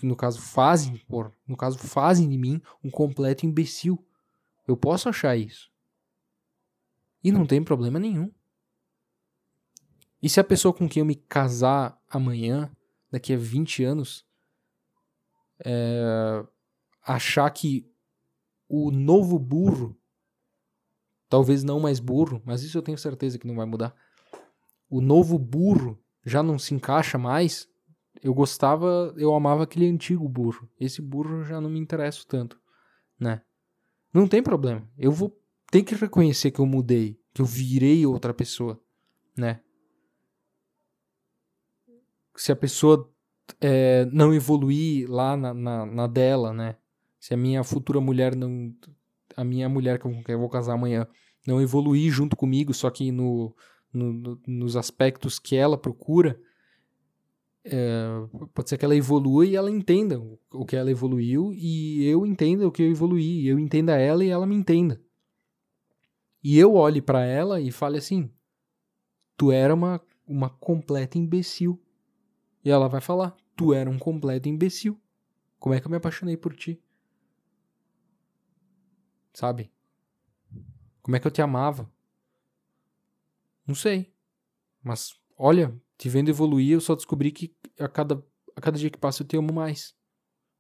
no caso fazem, por, no caso fazem de mim um completo imbecil. Eu posso achar isso. E não tem problema nenhum. E se a pessoa com quem eu me casar amanhã, daqui a 20 anos, é, achar que o novo burro, talvez não mais burro, mas isso eu tenho certeza que não vai mudar. O novo burro já não se encaixa mais, eu gostava, eu amava aquele antigo burro. Esse burro já não me interessa tanto, né? Não tem problema. Eu vou ter que reconhecer que eu mudei, que eu virei outra pessoa, né? Se a pessoa é, não evoluir lá na, na, na, dela, né? Se a minha futura mulher não. A minha mulher com quem eu vou casar amanhã não evoluir junto comigo, só que no, no, no nos aspectos que ela procura, é, pode ser que ela evolua e ela entenda o que ela evoluiu e eu entenda o que eu evoluí, eu entenda ela e ela me entenda. E eu olhe para ela e fale assim: tu era uma, uma completa imbecil. E ela vai falar: tu era um completo imbecil. Como é que eu me apaixonei por ti? Sabe? Como é que eu te amava? Não sei. Mas olha, te vendo evoluir, eu só descobri que a cada, a cada dia que passa eu te amo mais.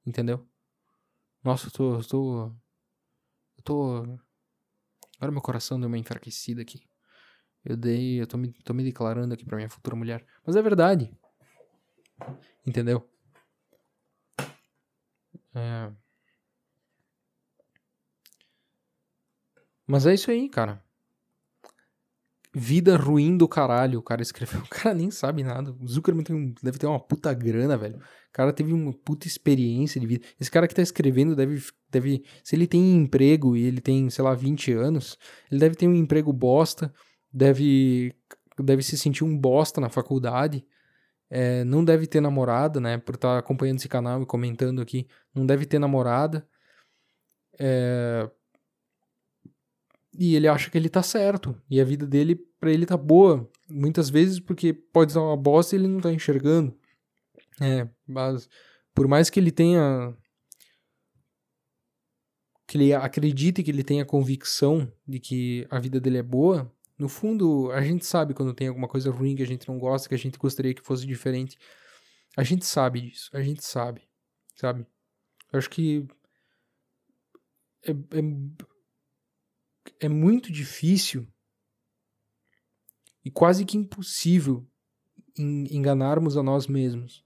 Entendeu? Nossa, eu tô. Eu tô. Eu tô. Agora meu coração deu uma enfraquecida aqui. Eu dei. Eu tô me, tô me declarando aqui pra minha futura mulher. Mas é verdade. Entendeu? É. Mas é isso aí, cara. Vida ruim do caralho, o cara escreveu. (laughs) O cara nem sabe nada. O Zuckerman tem, deve ter uma puta grana, velho. O cara teve uma puta experiência de vida. Esse cara que tá escrevendo deve, deve. Se ele tem emprego e ele tem, sei lá, 20 anos, ele deve ter um emprego bosta, deve, deve se sentir um bosta na faculdade. É, não deve ter namorada, né? Por estar tá acompanhando esse canal e comentando aqui. Não deve ter namorada. É, e ele acha que ele tá certo. E a vida dele, para ele, tá boa. Muitas vezes porque pode ser uma bosta e ele não tá enxergando. É, mas por mais que ele tenha. que ele acredite que ele tenha convicção de que a vida dele é boa, no fundo, a gente sabe quando tem alguma coisa ruim que a gente não gosta, que a gente gostaria que fosse diferente. A gente sabe disso, a gente sabe, sabe? Eu acho que é, é é muito difícil e quase que impossível enganarmos a nós mesmos.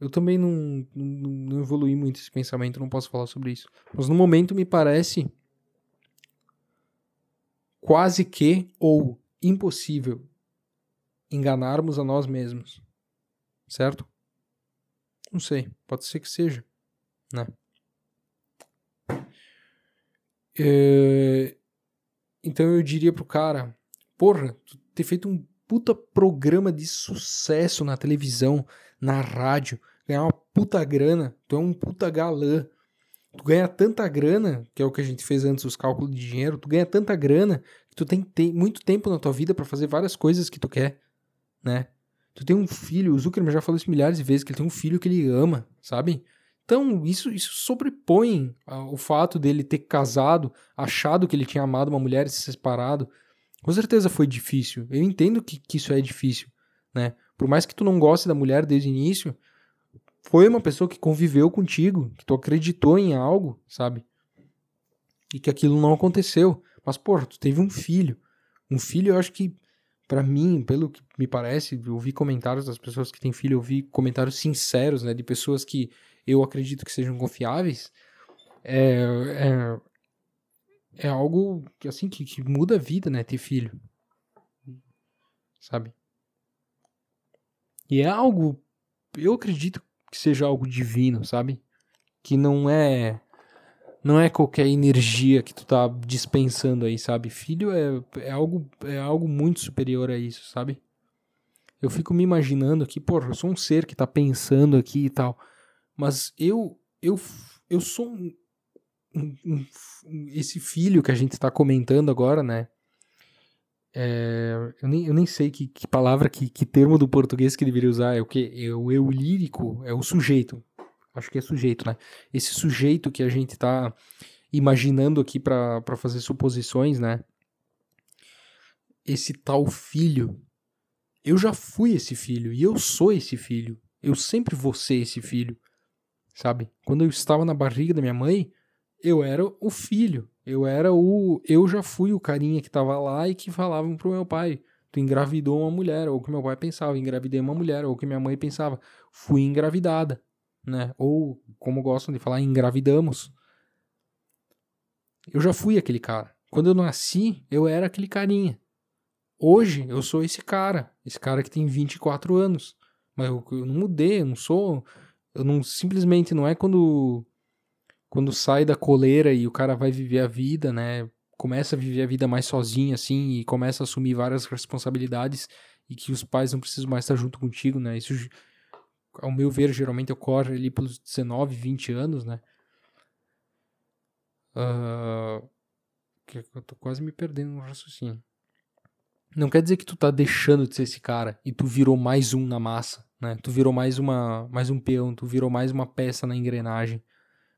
Eu também não, não, não evolui muito esse pensamento, não posso falar sobre isso. Mas no momento me parece quase que ou impossível enganarmos a nós mesmos. Certo? Não sei, pode ser que seja, né? É... Então eu diria pro cara, porra, tu ter feito um puta programa de sucesso na televisão, na rádio, ganhar uma puta grana, tu é um puta galã. Tu ganha tanta grana, que é o que a gente fez antes, os cálculos de dinheiro, tu ganha tanta grana que tu tem, tem muito tempo na tua vida para fazer várias coisas que tu quer, né? Tu tem um filho, o Zuckerman já falou isso milhares de vezes, que ele tem um filho que ele ama, sabe? Então, isso, isso sobrepõe o fato dele ter casado, achado que ele tinha amado uma mulher e se separado. Com certeza foi difícil. Eu entendo que, que isso é difícil, né? Por mais que tu não goste da mulher desde o início, foi uma pessoa que conviveu contigo, que tu acreditou em algo, sabe? E que aquilo não aconteceu. Mas, pô, tu teve um filho. Um filho, eu acho que, para mim, pelo que me parece, eu vi comentários das pessoas que têm filho, eu vi comentários sinceros, né? De pessoas que eu acredito que sejam confiáveis. É, é, é algo que, assim, que, que muda a vida, né? Ter filho. Sabe? E é algo, eu acredito que seja algo divino, sabe? Que não é não é qualquer energia que tu tá dispensando aí, sabe? Filho é, é algo é algo muito superior a isso, sabe? Eu fico me imaginando aqui, pô, eu sou um ser que tá pensando aqui e tal, mas eu eu eu sou um, um, um, esse filho que a gente está comentando agora, né? É, eu, nem, eu nem sei que, que palavra, que, que, termo do português que deveria usar. É o que? É o eu lírico, é o sujeito. Acho que é sujeito, né? Esse sujeito que a gente está imaginando aqui para fazer suposições, né? Esse tal filho. Eu já fui esse filho e eu sou esse filho. Eu sempre vou ser esse filho. Sabe? Quando eu estava na barriga da minha mãe, eu era o filho. Eu era o. Eu já fui o carinha que tava lá e que falavam pro meu pai. Tu engravidou uma mulher, ou o que meu pai pensava, engravidei uma mulher, ou o que minha mãe pensava, fui engravidada, né? Ou, como gostam de falar, engravidamos. Eu já fui aquele cara. Quando eu nasci, eu era aquele carinha. Hoje, eu sou esse cara. Esse cara que tem 24 anos. Mas eu, eu não mudei, eu não sou. Eu não. Simplesmente não é quando quando sai da coleira e o cara vai viver a vida, né? Começa a viver a vida mais sozinho, assim, e começa a assumir várias responsabilidades e que os pais não precisam mais estar junto contigo, né? Isso, ao meu ver, geralmente ocorre ali pelos 19, 20 anos, né? Uh, eu tô quase me perdendo no raciocínio. Não quer dizer que tu tá deixando de ser esse cara e tu virou mais um na massa, né? Tu virou mais uma, mais um peão, tu virou mais uma peça na engrenagem.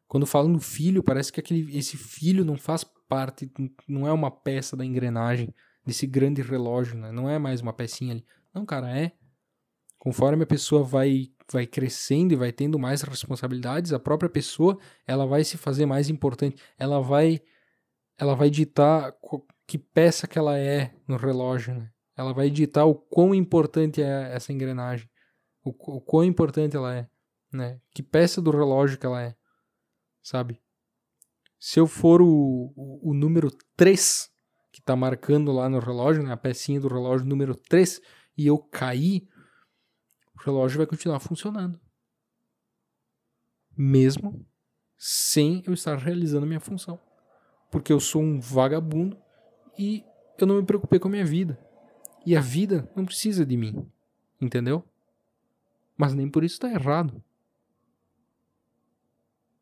Quando falam no filho, parece que aquele, esse filho não faz parte, não é uma peça da engrenagem desse grande relógio, né? Não é mais uma pecinha ali. Não, cara, é. Conforme a pessoa vai vai crescendo e vai tendo mais responsabilidades, a própria pessoa, ela vai se fazer mais importante. Ela vai ela vai ditar que peça que ela é no relógio, né? Ela vai ditar o quão importante é essa engrenagem. O, o quão importante ela é, né? Que peça do relógio que ela é sabe? Se eu for o, o, o número 3, que está marcando lá no relógio, né, a pecinha do relógio número 3, e eu cair, o relógio vai continuar funcionando. Mesmo sem eu estar realizando a minha função. Porque eu sou um vagabundo e eu não me preocupei com a minha vida. E a vida não precisa de mim. Entendeu? Mas nem por isso está errado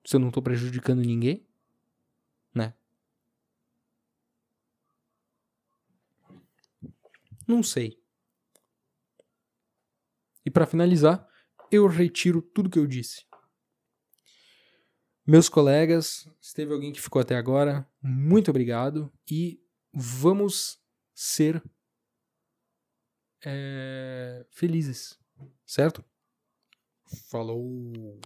se eu não estou prejudicando ninguém, né? Não sei. E para finalizar, eu retiro tudo que eu disse. Meus colegas, se teve alguém que ficou até agora, muito obrigado e vamos ser é, felizes, certo? Falou!